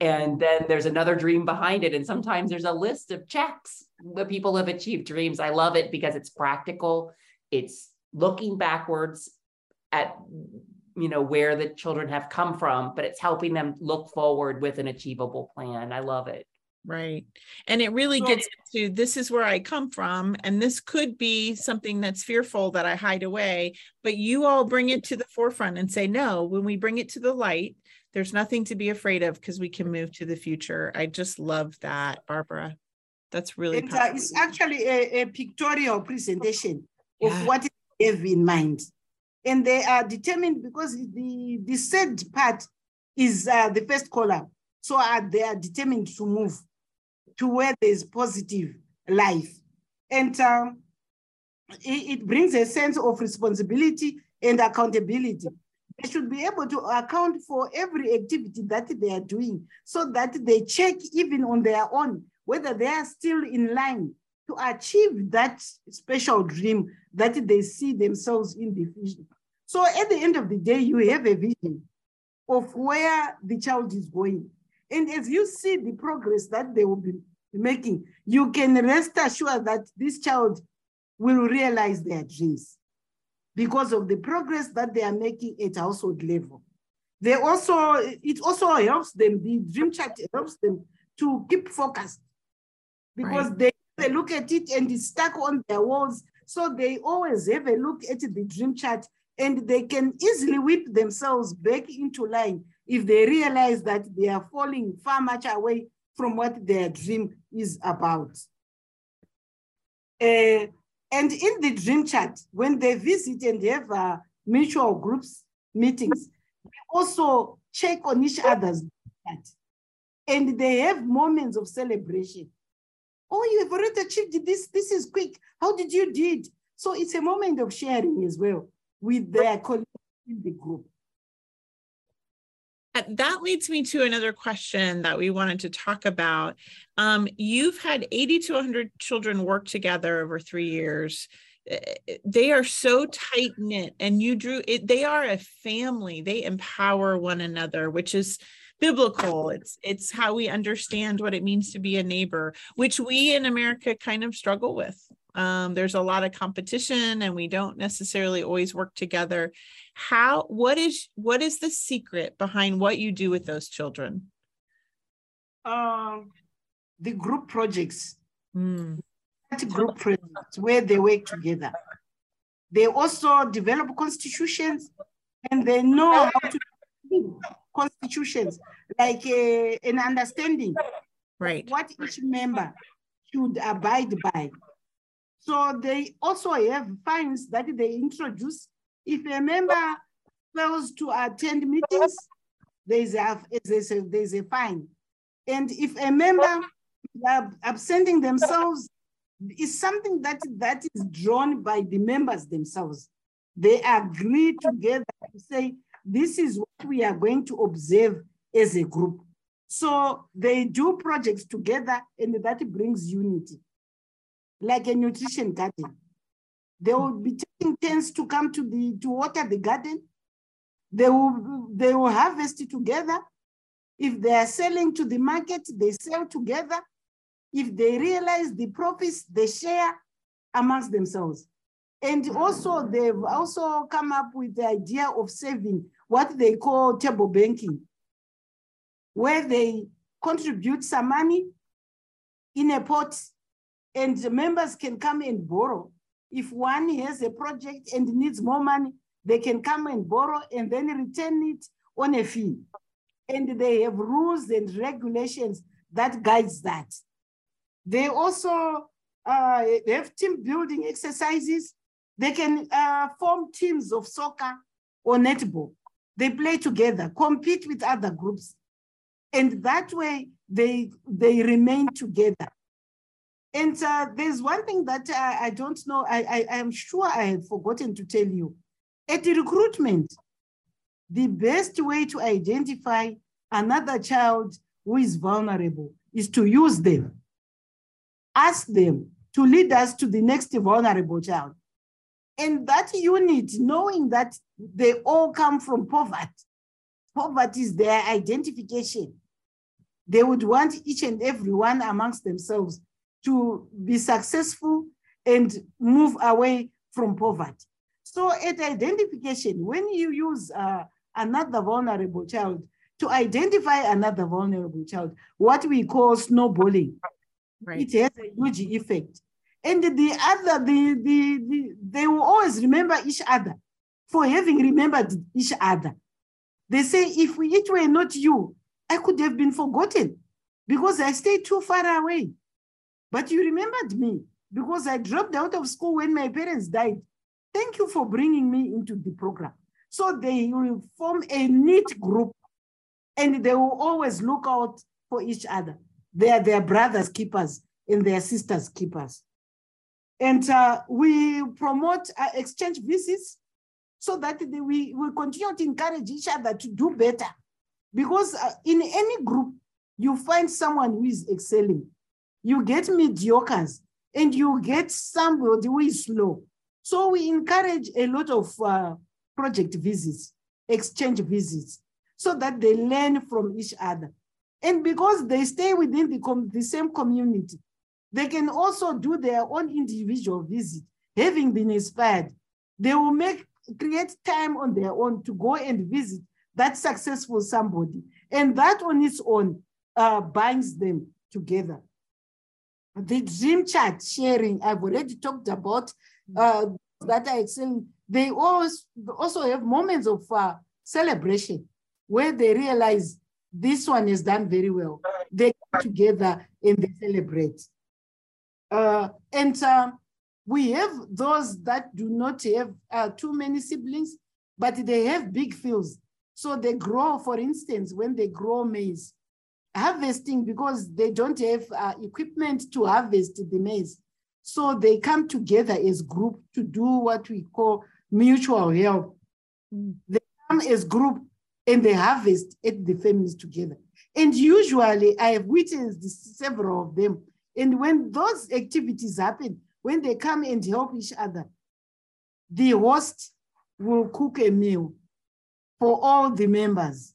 and then there's another dream behind it, and sometimes there's a list of checks that people have achieved dreams. I love it because it's practical. It's looking backwards at you know where the children have come from but it's helping them look forward with an achievable plan i love it right. And it really gets to this is where i come from and this could be something that's fearful that i hide away but you all bring it to the forefront and say no when we bring it to the light there's nothing to be afraid of because we can move to the future. I just love that barbara. That's really it, uh, it's actually a, a pictorial presentation of yeah. what they have in mind. And they are determined because the, the said part is uh, the first column. So uh, they are determined to move to where there's positive life. And um, it, it brings a sense of responsibility and accountability. They should be able to account for every activity that they are doing so that they check even on their own whether they are still in line to achieve that special dream that they see themselves in the future. So at the end of the day, you have a vision of where the child is going. And as you see the progress that they will be making, you can rest assured that this child will realize their dreams because of the progress that they are making at household level. They also, it also helps them, the dream chart helps them to keep focused because right. they, they look at it and it's stuck on their walls. So they always have a look at the dream chart and they can easily whip themselves back into line if they realize that they are falling far much away from what their dream is about. Uh, and in the dream chart, when they visit and they have uh, mutual groups meetings, they also check on each other's chart. And they have moments of celebration. Oh, you have already achieved this. This is quick. How did you do it? So it's a moment of sharing as well with their colleagues in the group. That leads me to another question that we wanted to talk about. Um, you've had 80 to 100 children work together over three years. Eh, they are so tight knit, and you drew it. They are a family. They empower one another, which is biblical. It's it's how we understand what it means to be a neighbor, which we in America kind of struggle with. Um, there's a lot of competition and we don't necessarily always work together. How, what is, what is the secret behind what you do with those children? Um, the group projects, mm. group projects where they work together. They also develop constitutions and they know how to do constitutions, like a, an understanding right. what each member should abide by so they also have fines that they introduce. If a member fails to attend meetings, there's a, there's a, there's a fine. And if a member absenting themselves is something that, that is drawn by the members themselves. They agree together to say, this is what we are going to observe as a group. So they do projects together and that brings unity like a nutrition garden. They will be taking turns to come to the to water the garden. They will they will harvest together. If they are selling to the market, they sell together. If they realize the profits, they share amongst themselves. And also, they've also come up with the idea of saving what they call table banking, where they contribute some money in a pot and members can come and borrow. If one has a project and needs more money, they can come and borrow and then return it on a fee. And they have rules and regulations that guides that. They also uh, have team building exercises. They can uh, form teams of soccer or netball. They play together, compete with other groups. And that way they, they remain together. And uh, there's one thing that I, I don't know, I, I, I am sure I have forgotten to tell you. At the recruitment, the best way to identify another child who is vulnerable is to use them. Ask them to lead us to the next vulnerable child. And that unit, knowing that they all come from poverty, poverty is their identification. They would want each and every one amongst themselves to be successful and move away from poverty. So at identification, when you use uh, another vulnerable child to identify another vulnerable child, what we call snowballing, right. it has a huge effect. And the other, the, the, the, they will always remember each other for having remembered each other. They say, if it were not you, I could have been forgotten because I stayed too far away. But you remembered me because I dropped out of school when my parents died. Thank you for bringing me into the program. So they will form a neat group and they will always look out for each other. They are their brothers' keepers and their sisters' keepers. And uh, we promote uh, exchange visits so that they, we, we continue to encourage each other to do better. Because uh, in any group, you find someone who is excelling. You get mediocres and you get somebody who is slow. So we encourage a lot of uh, project visits, exchange visits, so that they learn from each other. And because they stay within the, the same community, they can also do their own individual visit, having been inspired. They will make create time on their own to go and visit that successful somebody. And that on its own uh, binds them together. The dream chat sharing, I've already talked about uh, that I excel. They always also have moments of uh, celebration where they realize this one is done very well. They come together and they celebrate. Uh, and uh, we have those that do not have uh, too many siblings, but they have big fields. So they grow, for instance, when they grow maize, harvesting because they don't have uh, equipment to harvest the maize. So they come together as group to do what we call mutual help. They come as group and they harvest at the families together. And usually I have witnessed several of them and when those activities happen, when they come and help each other, the host will cook a meal for all the members.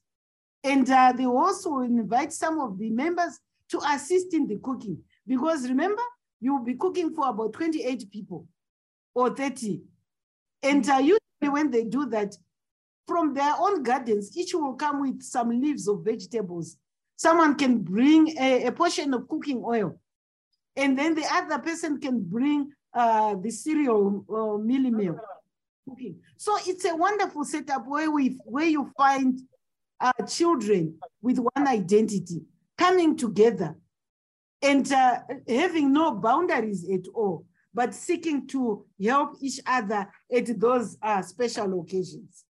And uh, they also invite some of the members to assist in the cooking. Because remember, you'll be cooking for about 28 people or 30. And uh, usually when they do that, from their own gardens, each will come with some leaves of vegetables. Someone can bring a, a portion of cooking oil and then the other person can bring uh, the cereal or mealie meal. Okay. So it's a wonderful setup where we where you find uh, children with one identity coming together and uh, having no boundaries at all, but seeking to help each other at those uh, special occasions.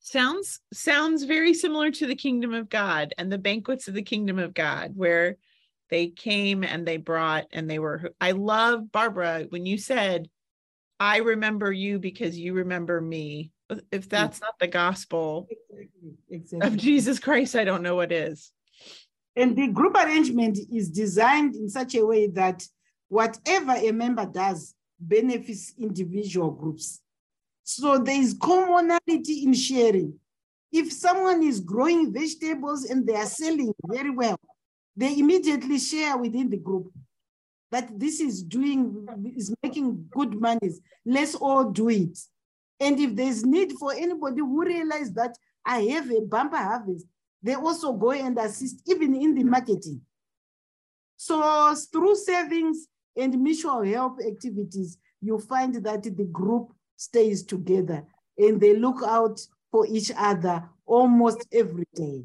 Sounds sounds very similar to the kingdom of God and the banquets of the kingdom of God, where they came and they brought and they were i love barbara when you said i remember you because you remember me if that's not the gospel exactly. Exactly. of jesus christ i don't know what is and the group arrangement is designed in such a way that whatever a member does benefits individual groups so there is commonality in sharing if someone is growing vegetables and they are selling very well they immediately share within the group that this is doing, is making good monies. Let's all do it. And if there's need for anybody who realize that I have a bumper harvest, they also go and assist even in the marketing. So through savings and mutual help activities, you find that the group stays together and they look out for each other almost every day.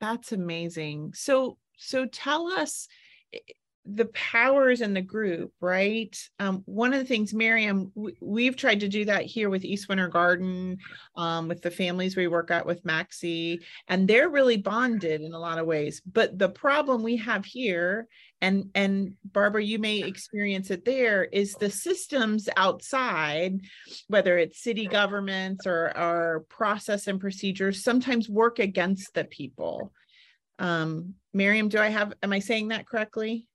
That's amazing. So so tell us the powers in the group, right? Um, one of the things, Miriam, we've tried to do that here with East Winter Garden, um, with the families we work at with Maxie, and they're really bonded in a lot of ways. But the problem we have here, and and Barbara, you may experience it there, is the systems outside, whether it's city governments or our process and procedures, sometimes work against the people. Um, Miriam, do I have? Am I saying that correctly?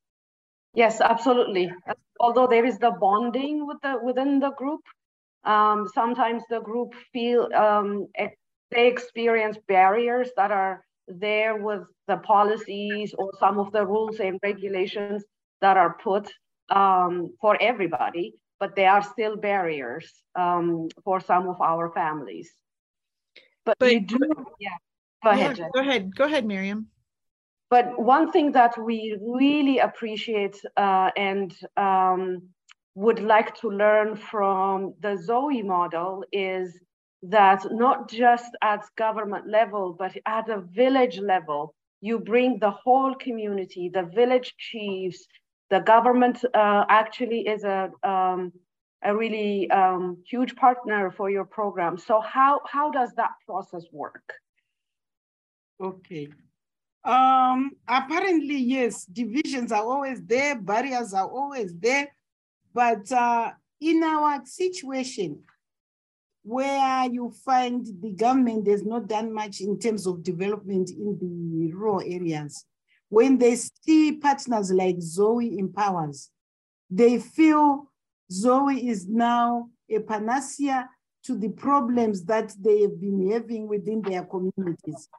Yes, absolutely. Although there is the bonding with the within the group, um, sometimes the group feel um, they experience barriers that are there with the policies or some of the rules and regulations that are put um, for everybody, but there are still barriers um, for some of our families. But, but do, yeah. Go yeah, ahead. Go ahead. Go ahead, Miriam. But one thing that we really appreciate uh, and um, would like to learn from the Zoe model is that not just at government level, but at a village level, you bring the whole community, the village chiefs, the government uh, actually is a, um, a really um, huge partner for your program. So how, how does that process work? Okay, um, apparently, yes, divisions are always there, barriers are always there. But uh, in our situation, where you find the government has not done much in terms of development in the rural areas, when they see partners like Zoe Empowers, they feel Zoe is now a panacea to the problems that they have been having within their communities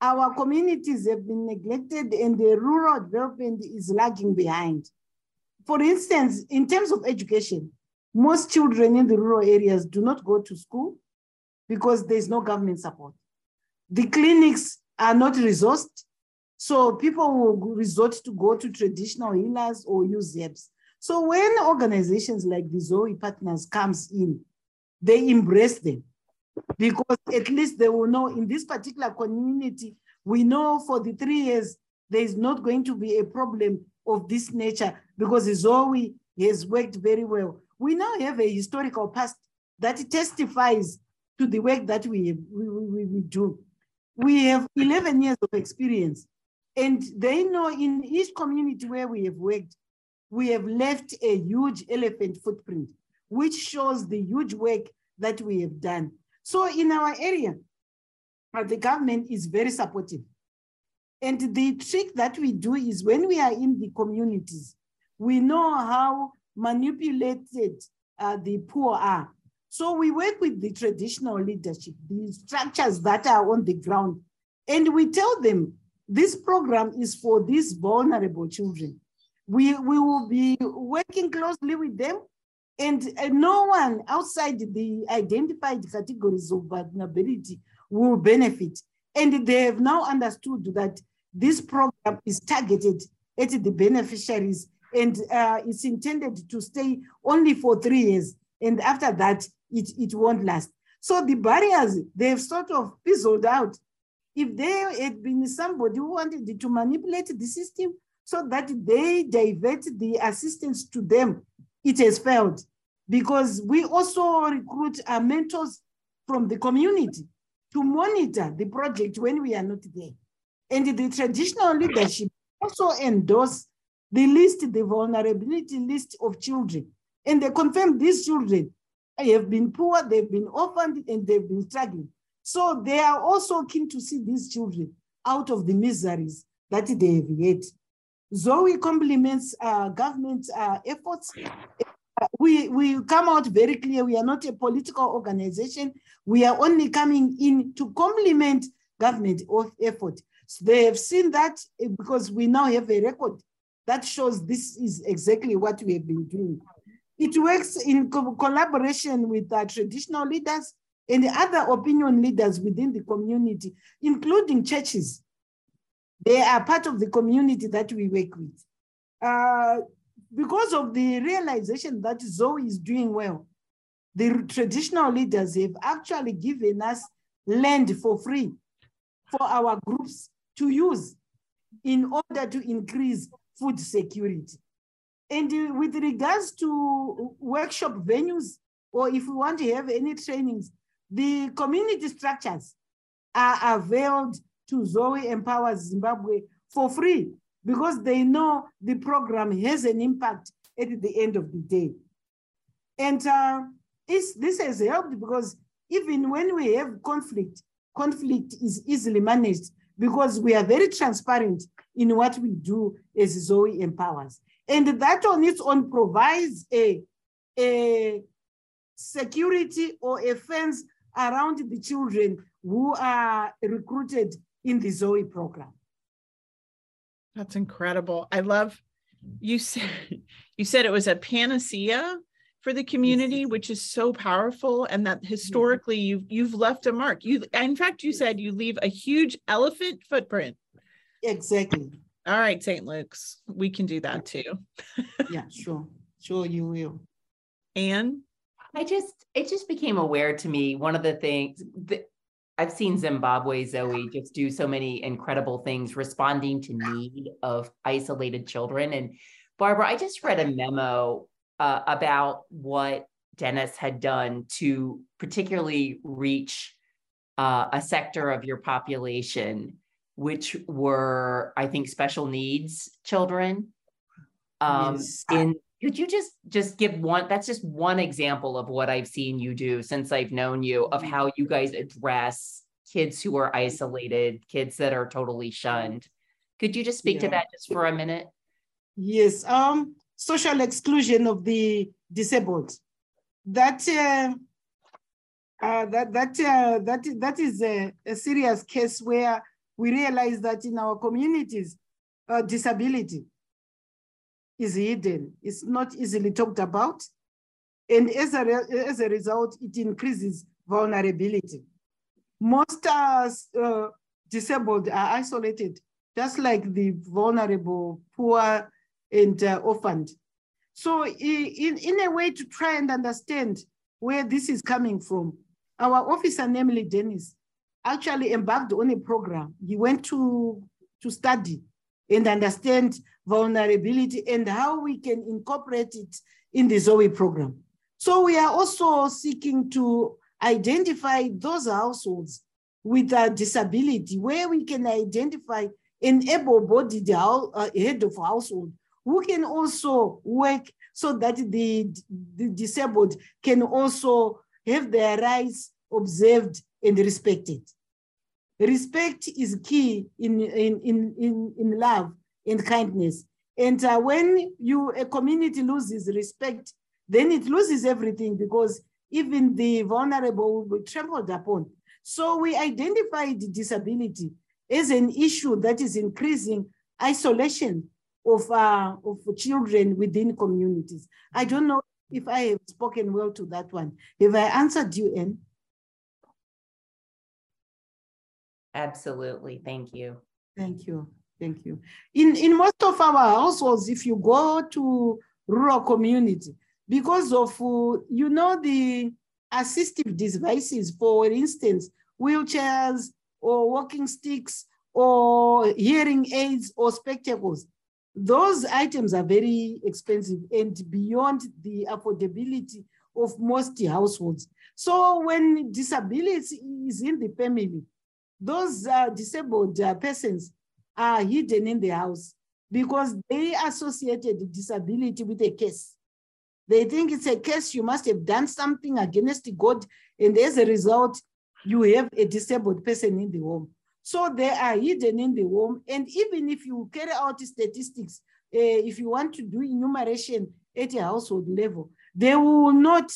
our communities have been neglected and the rural development is lagging behind. For instance, in terms of education, most children in the rural areas do not go to school because there's no government support. The clinics are not resourced, so people will resort to go to traditional healers or use herbs. So when organizations like the Zoe Partners comes in, they embrace them because at least they will know in this particular community, we know for the three years, there is not going to be a problem of this nature because Zoe has worked very well. We now have a historical past that testifies to the work that we, we, we, we do. We have 11 years of experience and they know in each community where we have worked, we have left a huge elephant footprint, which shows the huge work that we have done. So in our area, uh, the government is very supportive. And the trick that we do is when we are in the communities, we know how manipulated uh, the poor are. So we work with the traditional leadership, the structures that are on the ground, and we tell them this program is for these vulnerable children. We, we will be working closely with them and uh, no one outside the identified categories of vulnerability will benefit. And they have now understood that this program is targeted at the beneficiaries and uh, it's intended to stay only for three years. And after that, it, it won't last. So the barriers, they've sort of fizzled out. If there had been somebody who wanted to manipulate the system so that they divert the assistance to them, it has failed because we also recruit our mentors from the community to monitor the project when we are not there. And the traditional leadership also endorse the list, the vulnerability list of children. And they confirm these children have been poor, they've been orphaned, and they've been struggling. So they are also keen to see these children out of the miseries that they have. Zoe complements uh, government uh, efforts we, we come out very clear. We are not a political organization. We are only coming in to complement government effort. So they have seen that eh, because we now have a record that shows this is exactly what we have been doing. It works in co collaboration with our traditional leaders and other opinion leaders within the community, including churches. They are part of the community that we work with. Uh, because of the realization that Zoe is doing well, the traditional leaders have actually given us land for free for our groups to use in order to increase food security. And with regards to workshop venues, or if we want to have any trainings, the community structures are availed to Zoe Empowers Zimbabwe for free because they know the program has an impact at the end of the day. And uh, this has helped because even when we have conflict, conflict is easily managed because we are very transparent in what we do as Zoe Empowers. And that on its own provides a, a security or a fence around the children who are recruited in the Zoe program. That's incredible. I love you said (laughs) you said it was a panacea for the community which is so powerful and that historically you've you've left a mark. You in fact you said you leave a huge elephant footprint. Exactly. All right st luke's we can do that too. (laughs) Yeah sure. Sure you will. And i just it just became aware to me one of the things that I've seen Zimbabwe Zoe just do so many incredible things responding to need of isolated children. And Barbara, I just read a memo uh, about what Dennis had done to particularly reach uh, a sector of your population, which were, I think, special needs children. Um, yes. In could you just just give one? That's just one example of what I've seen you do since I've known you of how you guys address kids who are isolated, kids that are totally shunned. Could you just speak yeah. to that just for a minute? Yes. Um, social exclusion of the disabled. That uh, uh, that that uh, that that is a, a, serious case where we realize that in our communities, uh, disability is hidden. It's not easily talked about, and as a as a result, it increases vulnerability. Most uh, uh, disabled are isolated, just like the vulnerable, poor, and uh, orphaned. So in, in a way to try and understand where this is coming from, our officer, namely Dennis, actually embarked on a program. He went to, to study and understand vulnerability and how we can incorporate it in the Zoe program. So we are also seeking to identify those households with a disability where we can identify an able-bodied uh, head of household who can also work so that the, the disabled can also have their rights observed and respected. Respect is key in, in, in, in, in love and kindness. And uh, when you a community loses respect, then it loses everything because even the vulnerable will be trampled upon. So we identified disability as an issue that is increasing isolation of, uh, of children within communities. I don't know if I have spoken well to that one. Have I answered you, Anne? Absolutely. Thank you. Thank you. Thank you. In, in most of our households, if you go to rural community, because of, uh, you know, the assistive devices, for instance, wheelchairs or walking sticks or hearing aids or spectacles, those items are very expensive and beyond the affordability of most households. So when disability is in the family, those uh, disabled uh, persons are hidden in the house because they associated disability with a case. They think it's a case you must have done something against God, and as a result, you have a disabled person in the home. So they are hidden in the home. And even if you carry out statistics, uh, if you want to do enumeration at a household level, they will not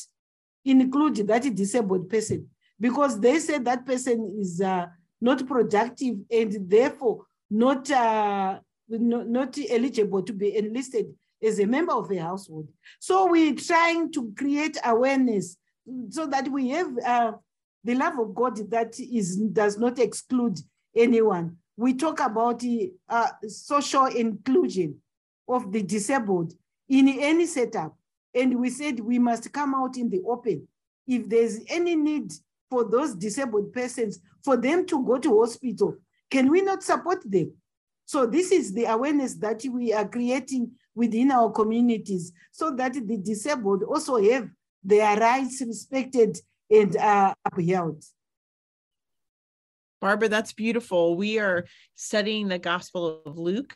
include that disabled person because they say that person is uh, not productive and therefore not, uh, not, not eligible to be enlisted as a member of a household. So we're trying to create awareness so that we have uh, the love of God that is does not exclude anyone. We talk about the uh, social inclusion of the disabled in any setup. And we said we must come out in the open. If there's any need for those disabled persons, for them to go to hospital, can we not support them? So this is the awareness that we are creating within our communities so that the disabled also have their rights respected and uh, upheld. Barbara, that's beautiful. We are studying the Gospel of Luke,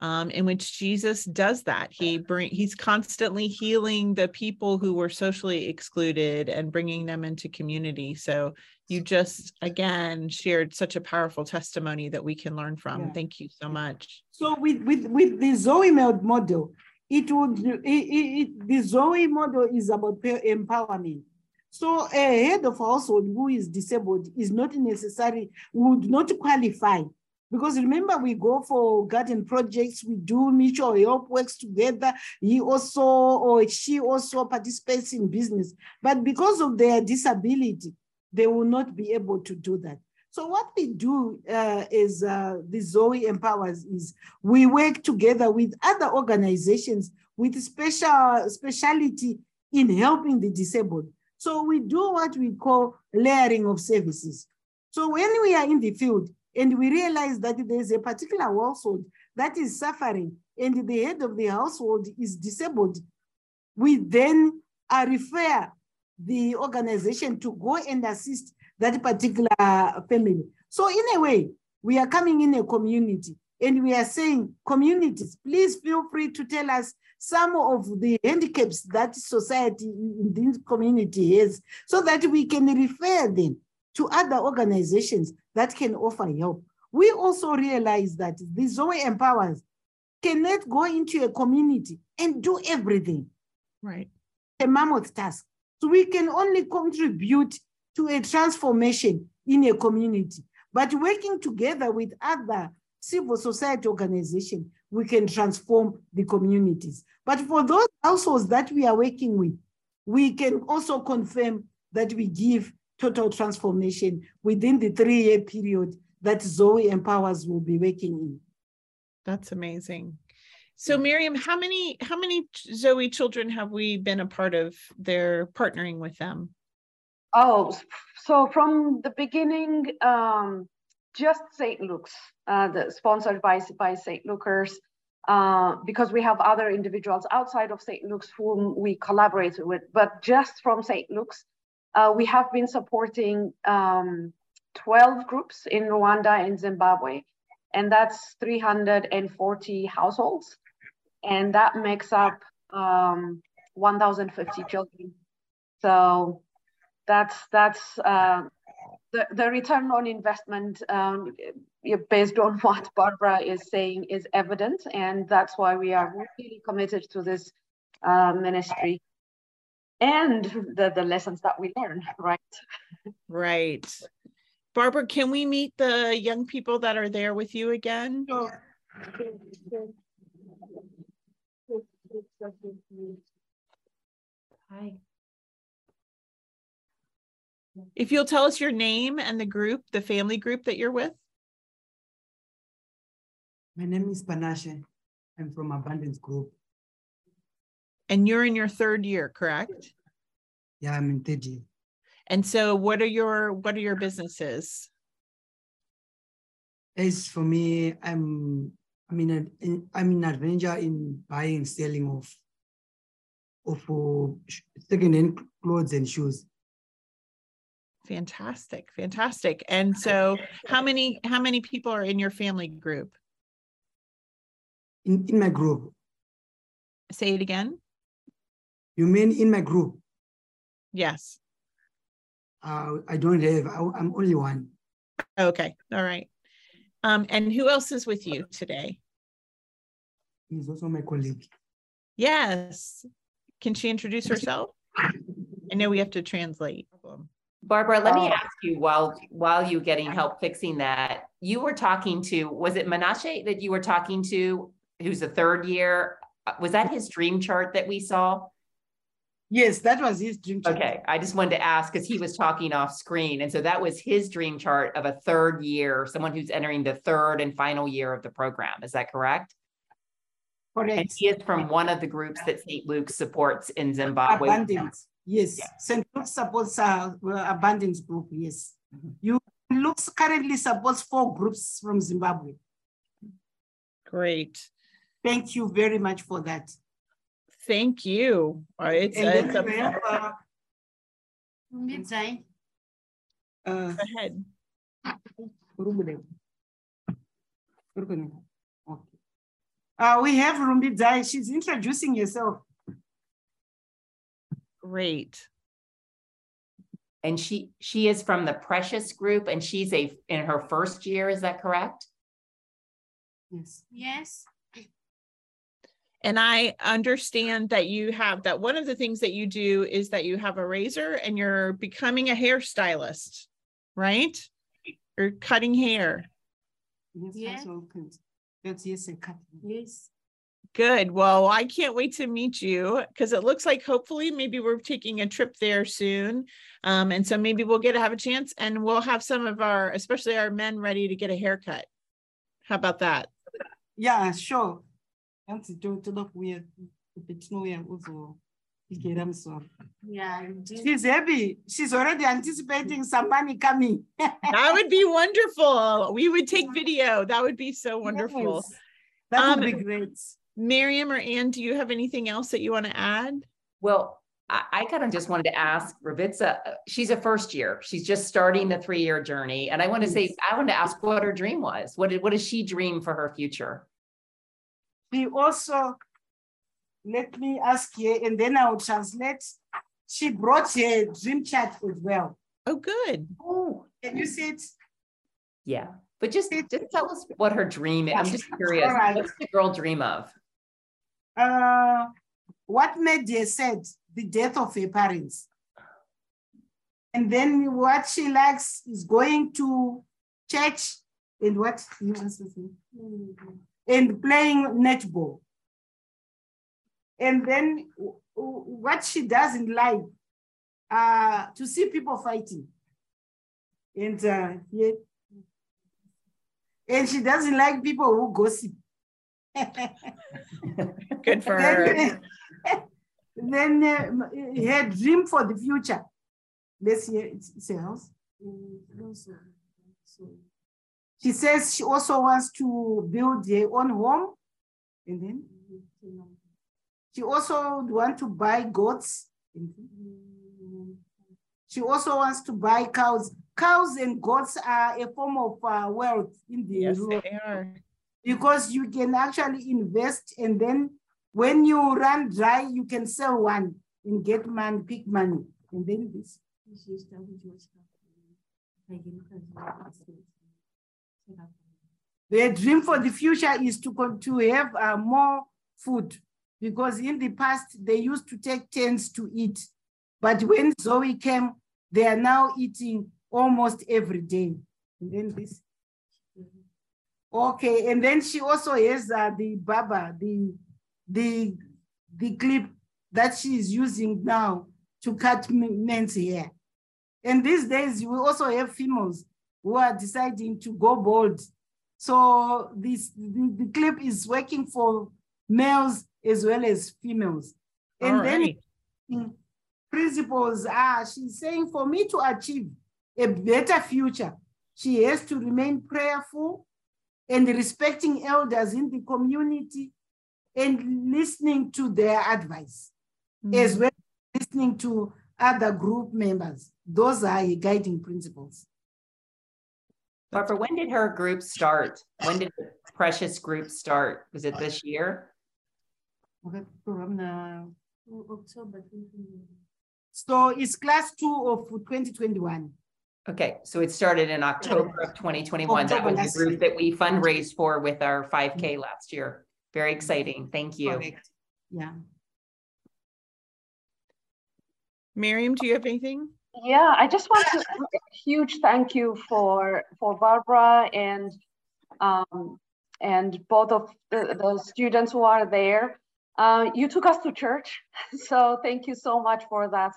um, in which Jesus does that. He bring he's constantly healing the people who were socially excluded and bringing them into community. So you just again shared such a powerful testimony that we can learn from. Yeah. Thank you so much. So with with with the Zoe model, it would it, it, the Zoe model is about empowerment. So a head of household who is disabled is not necessary, would not qualify. Because remember, we go for garden projects, we do mutual help works together. He also or she also participates in business. But because of their disability, they will not be able to do that. So what we do uh, is uh, the Zoe Empowers is we work together with other organizations with special speciality in helping the disabled. So we do what we call layering of services. So when we are in the field and we realize that there's a particular household that is suffering and the head of the household is disabled, we then refer the organization to go and assist that particular family. So in a way, we are coming in a community and we are saying, communities, please feel free to tell us some of the handicaps that society in this community has so that we can refer them to other organizations that can offer help. We also realize that the Zoe Empowers cannot go into a community and do everything. Right. A mammoth task. So we can only contribute to a transformation in a community. But working together with other civil society organizations, we can transform the communities. But for those households that we are working with, we can also confirm that we give total transformation within the three-year period that Zoe Empowers will be working in. That's amazing. So Miriam, how many how many Zoe children have we been a part of their partnering with them? Oh, so from the beginning, um, just St. Luke's, uh, the, sponsored by, by St. Luke's, uh, because we have other individuals outside of St. Luke's whom we collaborate with, but just from St. Luke's, uh, we have been supporting um, 12 groups in Rwanda and Zimbabwe, and that's 340 households, and that makes up um, 1,050 children. So that's that's uh, the, the return on investment um, based on (laughs) what Barbara is saying is evident. And that's why we are really committed to this uh, ministry and the, the lessons that we learn, right? Right. Barbara, can we meet the young people that are there with you again? Sure. Hi. If you'll tell us your name and the group, the family group that you're with. My name is Panashe. I'm from Abundance Group. And you're in your third year, correct? Yeah, I'm in third year. And so what are your what are your businesses? As for me, I'm I mean I'm in adventure in buying and selling of of uh, second-hand clothes and shoes. Fantastic, fantastic. And so how many how many people are in your family group? In, in my group. Say it again. You mean in my group? Yes. Uh, I don't have, I, I'm only one. Okay, all right. Um, and who else is with you today? He's also my colleague. Yes. Can she introduce herself? I know we have to translate. Barbara, let me ask you while while you getting help fixing that, you were talking to was it Menashe that you were talking to who's a third year? Uh, was that his dream chart that we saw? Yes, that was his dream chart. Okay, I just wanted to ask because he was talking off screen. And so that was his dream chart of a third year, someone who's entering the third and final year of the program. Is that correct? Correct. And he is from one of the groups that St. Luke supports in Zimbabwe. Abundance. Yes, yeah. St. Luke supports uh, Abundance Group, yes. Mm -hmm. You Luke currently supports four groups from Zimbabwe. Great. Thank you very much for that. Thank you. Uh, It's, And it's we a, have, uh, Midnight. uh, go ahead. Rumule. Rumule. Okay. Uh, we have Rumbidzai. She's introducing herself. Great. And she, she is from the Precious Group and she's a, in her first year, is that correct? Yes. Yes. And I understand that you have that one of the things that you do is that you have a razor and you're becoming a hairstylist, right? Or cutting hair. Yes. Yeah. that's good. Yes, a cut. Yes. Good. Well, I can't wait to meet you because it looks like hopefully maybe we're taking a trip there soon. Um, and so maybe we'll get to have a chance and we'll have some of our, especially our men ready to get a haircut. How about that? Yeah, sure. That's to to look weird. It's no. I'm sorry. Yeah. I. She's happy. She's already anticipating some money coming. (laughs) That would be wonderful. We would take video. That would be so wonderful. Yes. That would Um, be great. Miriam or Ann, do you have anything else that you want to add? Well, I, I kind of just wanted to ask Ravitsa, uh, she's a first year. She's just starting the three-year journey. And I want to say, I want to ask what her dream was. What did, what does she dream for her future? We also, let me ask here, and then I'll translate. She brought her dream chart as well. Oh, good. Oh, Can you see it? yeah. But just, just tell us what her dream is. I'm just curious. All right. What's the girl dream of? Uh, what made her sad? The death of her parents. And then what she likes is going to church and what? You answer me. And playing netball. And then what she doesn't like, uh, to see people fighting. And uh, yeah. And she doesn't like people who gossip. (laughs) Good for her. (laughs) Then, uh, her dream for the future. Let's hear it's, it's a house. She says she also wants to build her own home. And then she also would want to buy goats. She also wants to buy cows. Cows and goats are a form of uh, wealth in the Yes, rural they are. because you can actually invest and then when you run dry, you can sell one and get money, pick money. And then this. Their dream for the future is to, to have uh, more food because in the past they used to take turns to eat. But when Zoe came, they are now eating almost every day. And then this. Okay, and then she also has uh, the baba, the the the clip that she is using now to cut men's hair. And these days, we also have females who are deciding to go bold. So this the, clip is working for males as well as females. And All then right. mm, principles are she's saying for me to achieve a better future, she has to remain prayerful and respecting elders in the community and listening to their advice, as well as listening to other group members. Those are her guiding principles. Barbara, when did her group start? When did Precious group start? Was it this year? October. So it's class two of 2021. Okay, so it started in October of 2021. That was the group that we fundraised for with our 5K mm-hmm. last year. Very exciting. Thank you. Correct. Yeah. Miriam, do you have anything? Yeah, I just want to a huge thank you for for Barbara and um, and both of the, the students who are there. Uh, you took us to church, (laughs) so thank you so much for that.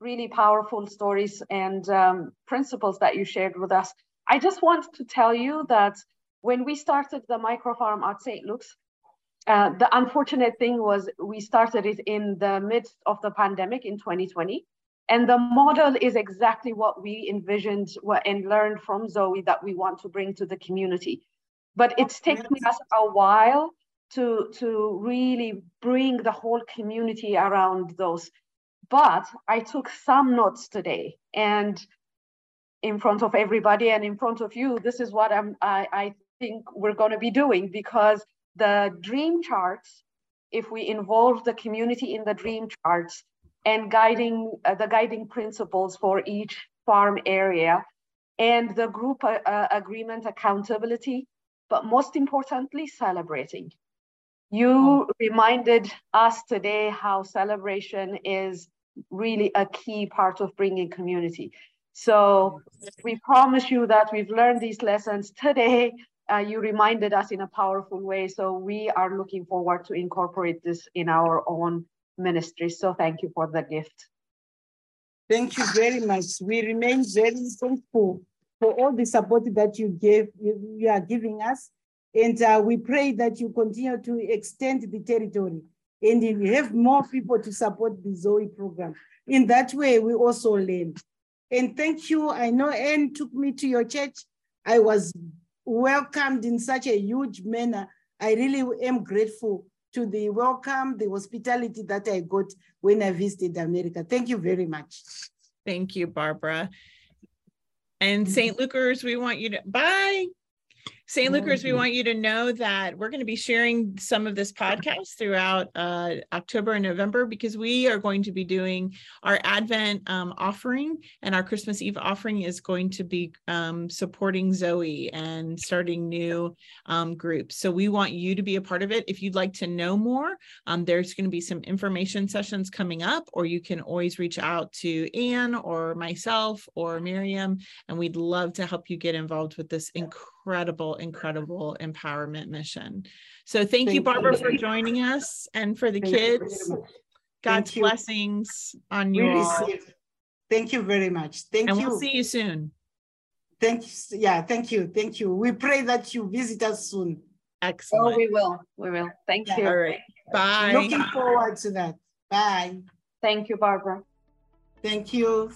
Really powerful stories and um, principles that you shared with us. I just want to tell you that when we started the microfarm at St. Luke's, uh, the unfortunate thing was we started it in the midst of the pandemic in 2020. And the model is exactly what we envisioned and learned from Zoe that we want to bring to the community. but it's taken us a while to to really bring the whole community around those. But i took some notes today and in front of everybody and in front of you this is what i'm i, I think we're going to be doing. Because the dream charts if we involve the community in the dream charts and guiding uh, the guiding principles for each farm area and the group uh, uh, agreement accountability but most importantly celebrating you reminded us today how celebration is really a key part of bringing community. So we promise you that we've learned these lessons today. Uh, you reminded us in a powerful way. So we are looking forward to incorporate this in our own ministry. So thank you for the gift. Thank you very much. We remain very thankful for all the support that you gave, you, are giving us. And uh, we pray that you continue to extend the territory and have more people to support the Zoe program. In that way, we also learn. And thank you. I know Anne took me to your church. I was welcomed in such a huge manner. I really am grateful to the welcome, the hospitality that I got when I visited America. Thank you very much. Thank you, Barbara. And St. Lucas, we want you to bye. St. Lucas, we want you to know that we're going to be sharing some of this podcast throughout uh, October and November because we are going to be doing our Advent um, offering and our Christmas Eve offering is going to be um, supporting Zoe and starting new um, groups. So we want you to be a part of it. If you'd like to know more, um, there's going to be some information sessions coming up, or you can always reach out to Anne or myself or Miriam, and we'd love to help you get involved with this incredible incredible, incredible empowerment mission. So thank, thank you, Barbara, you. for joining us and for the thank kids. God's blessings on you all. Thank you very much. Thank and you. we'll see you soon. Thank you. Yeah, thank you. Thank you. We pray that you visit us soon. Excellent. Oh, we will. We will. Thank yeah. you. All right. Bye. Looking forward to that. Bye. Thank you, Barbara. Thank you.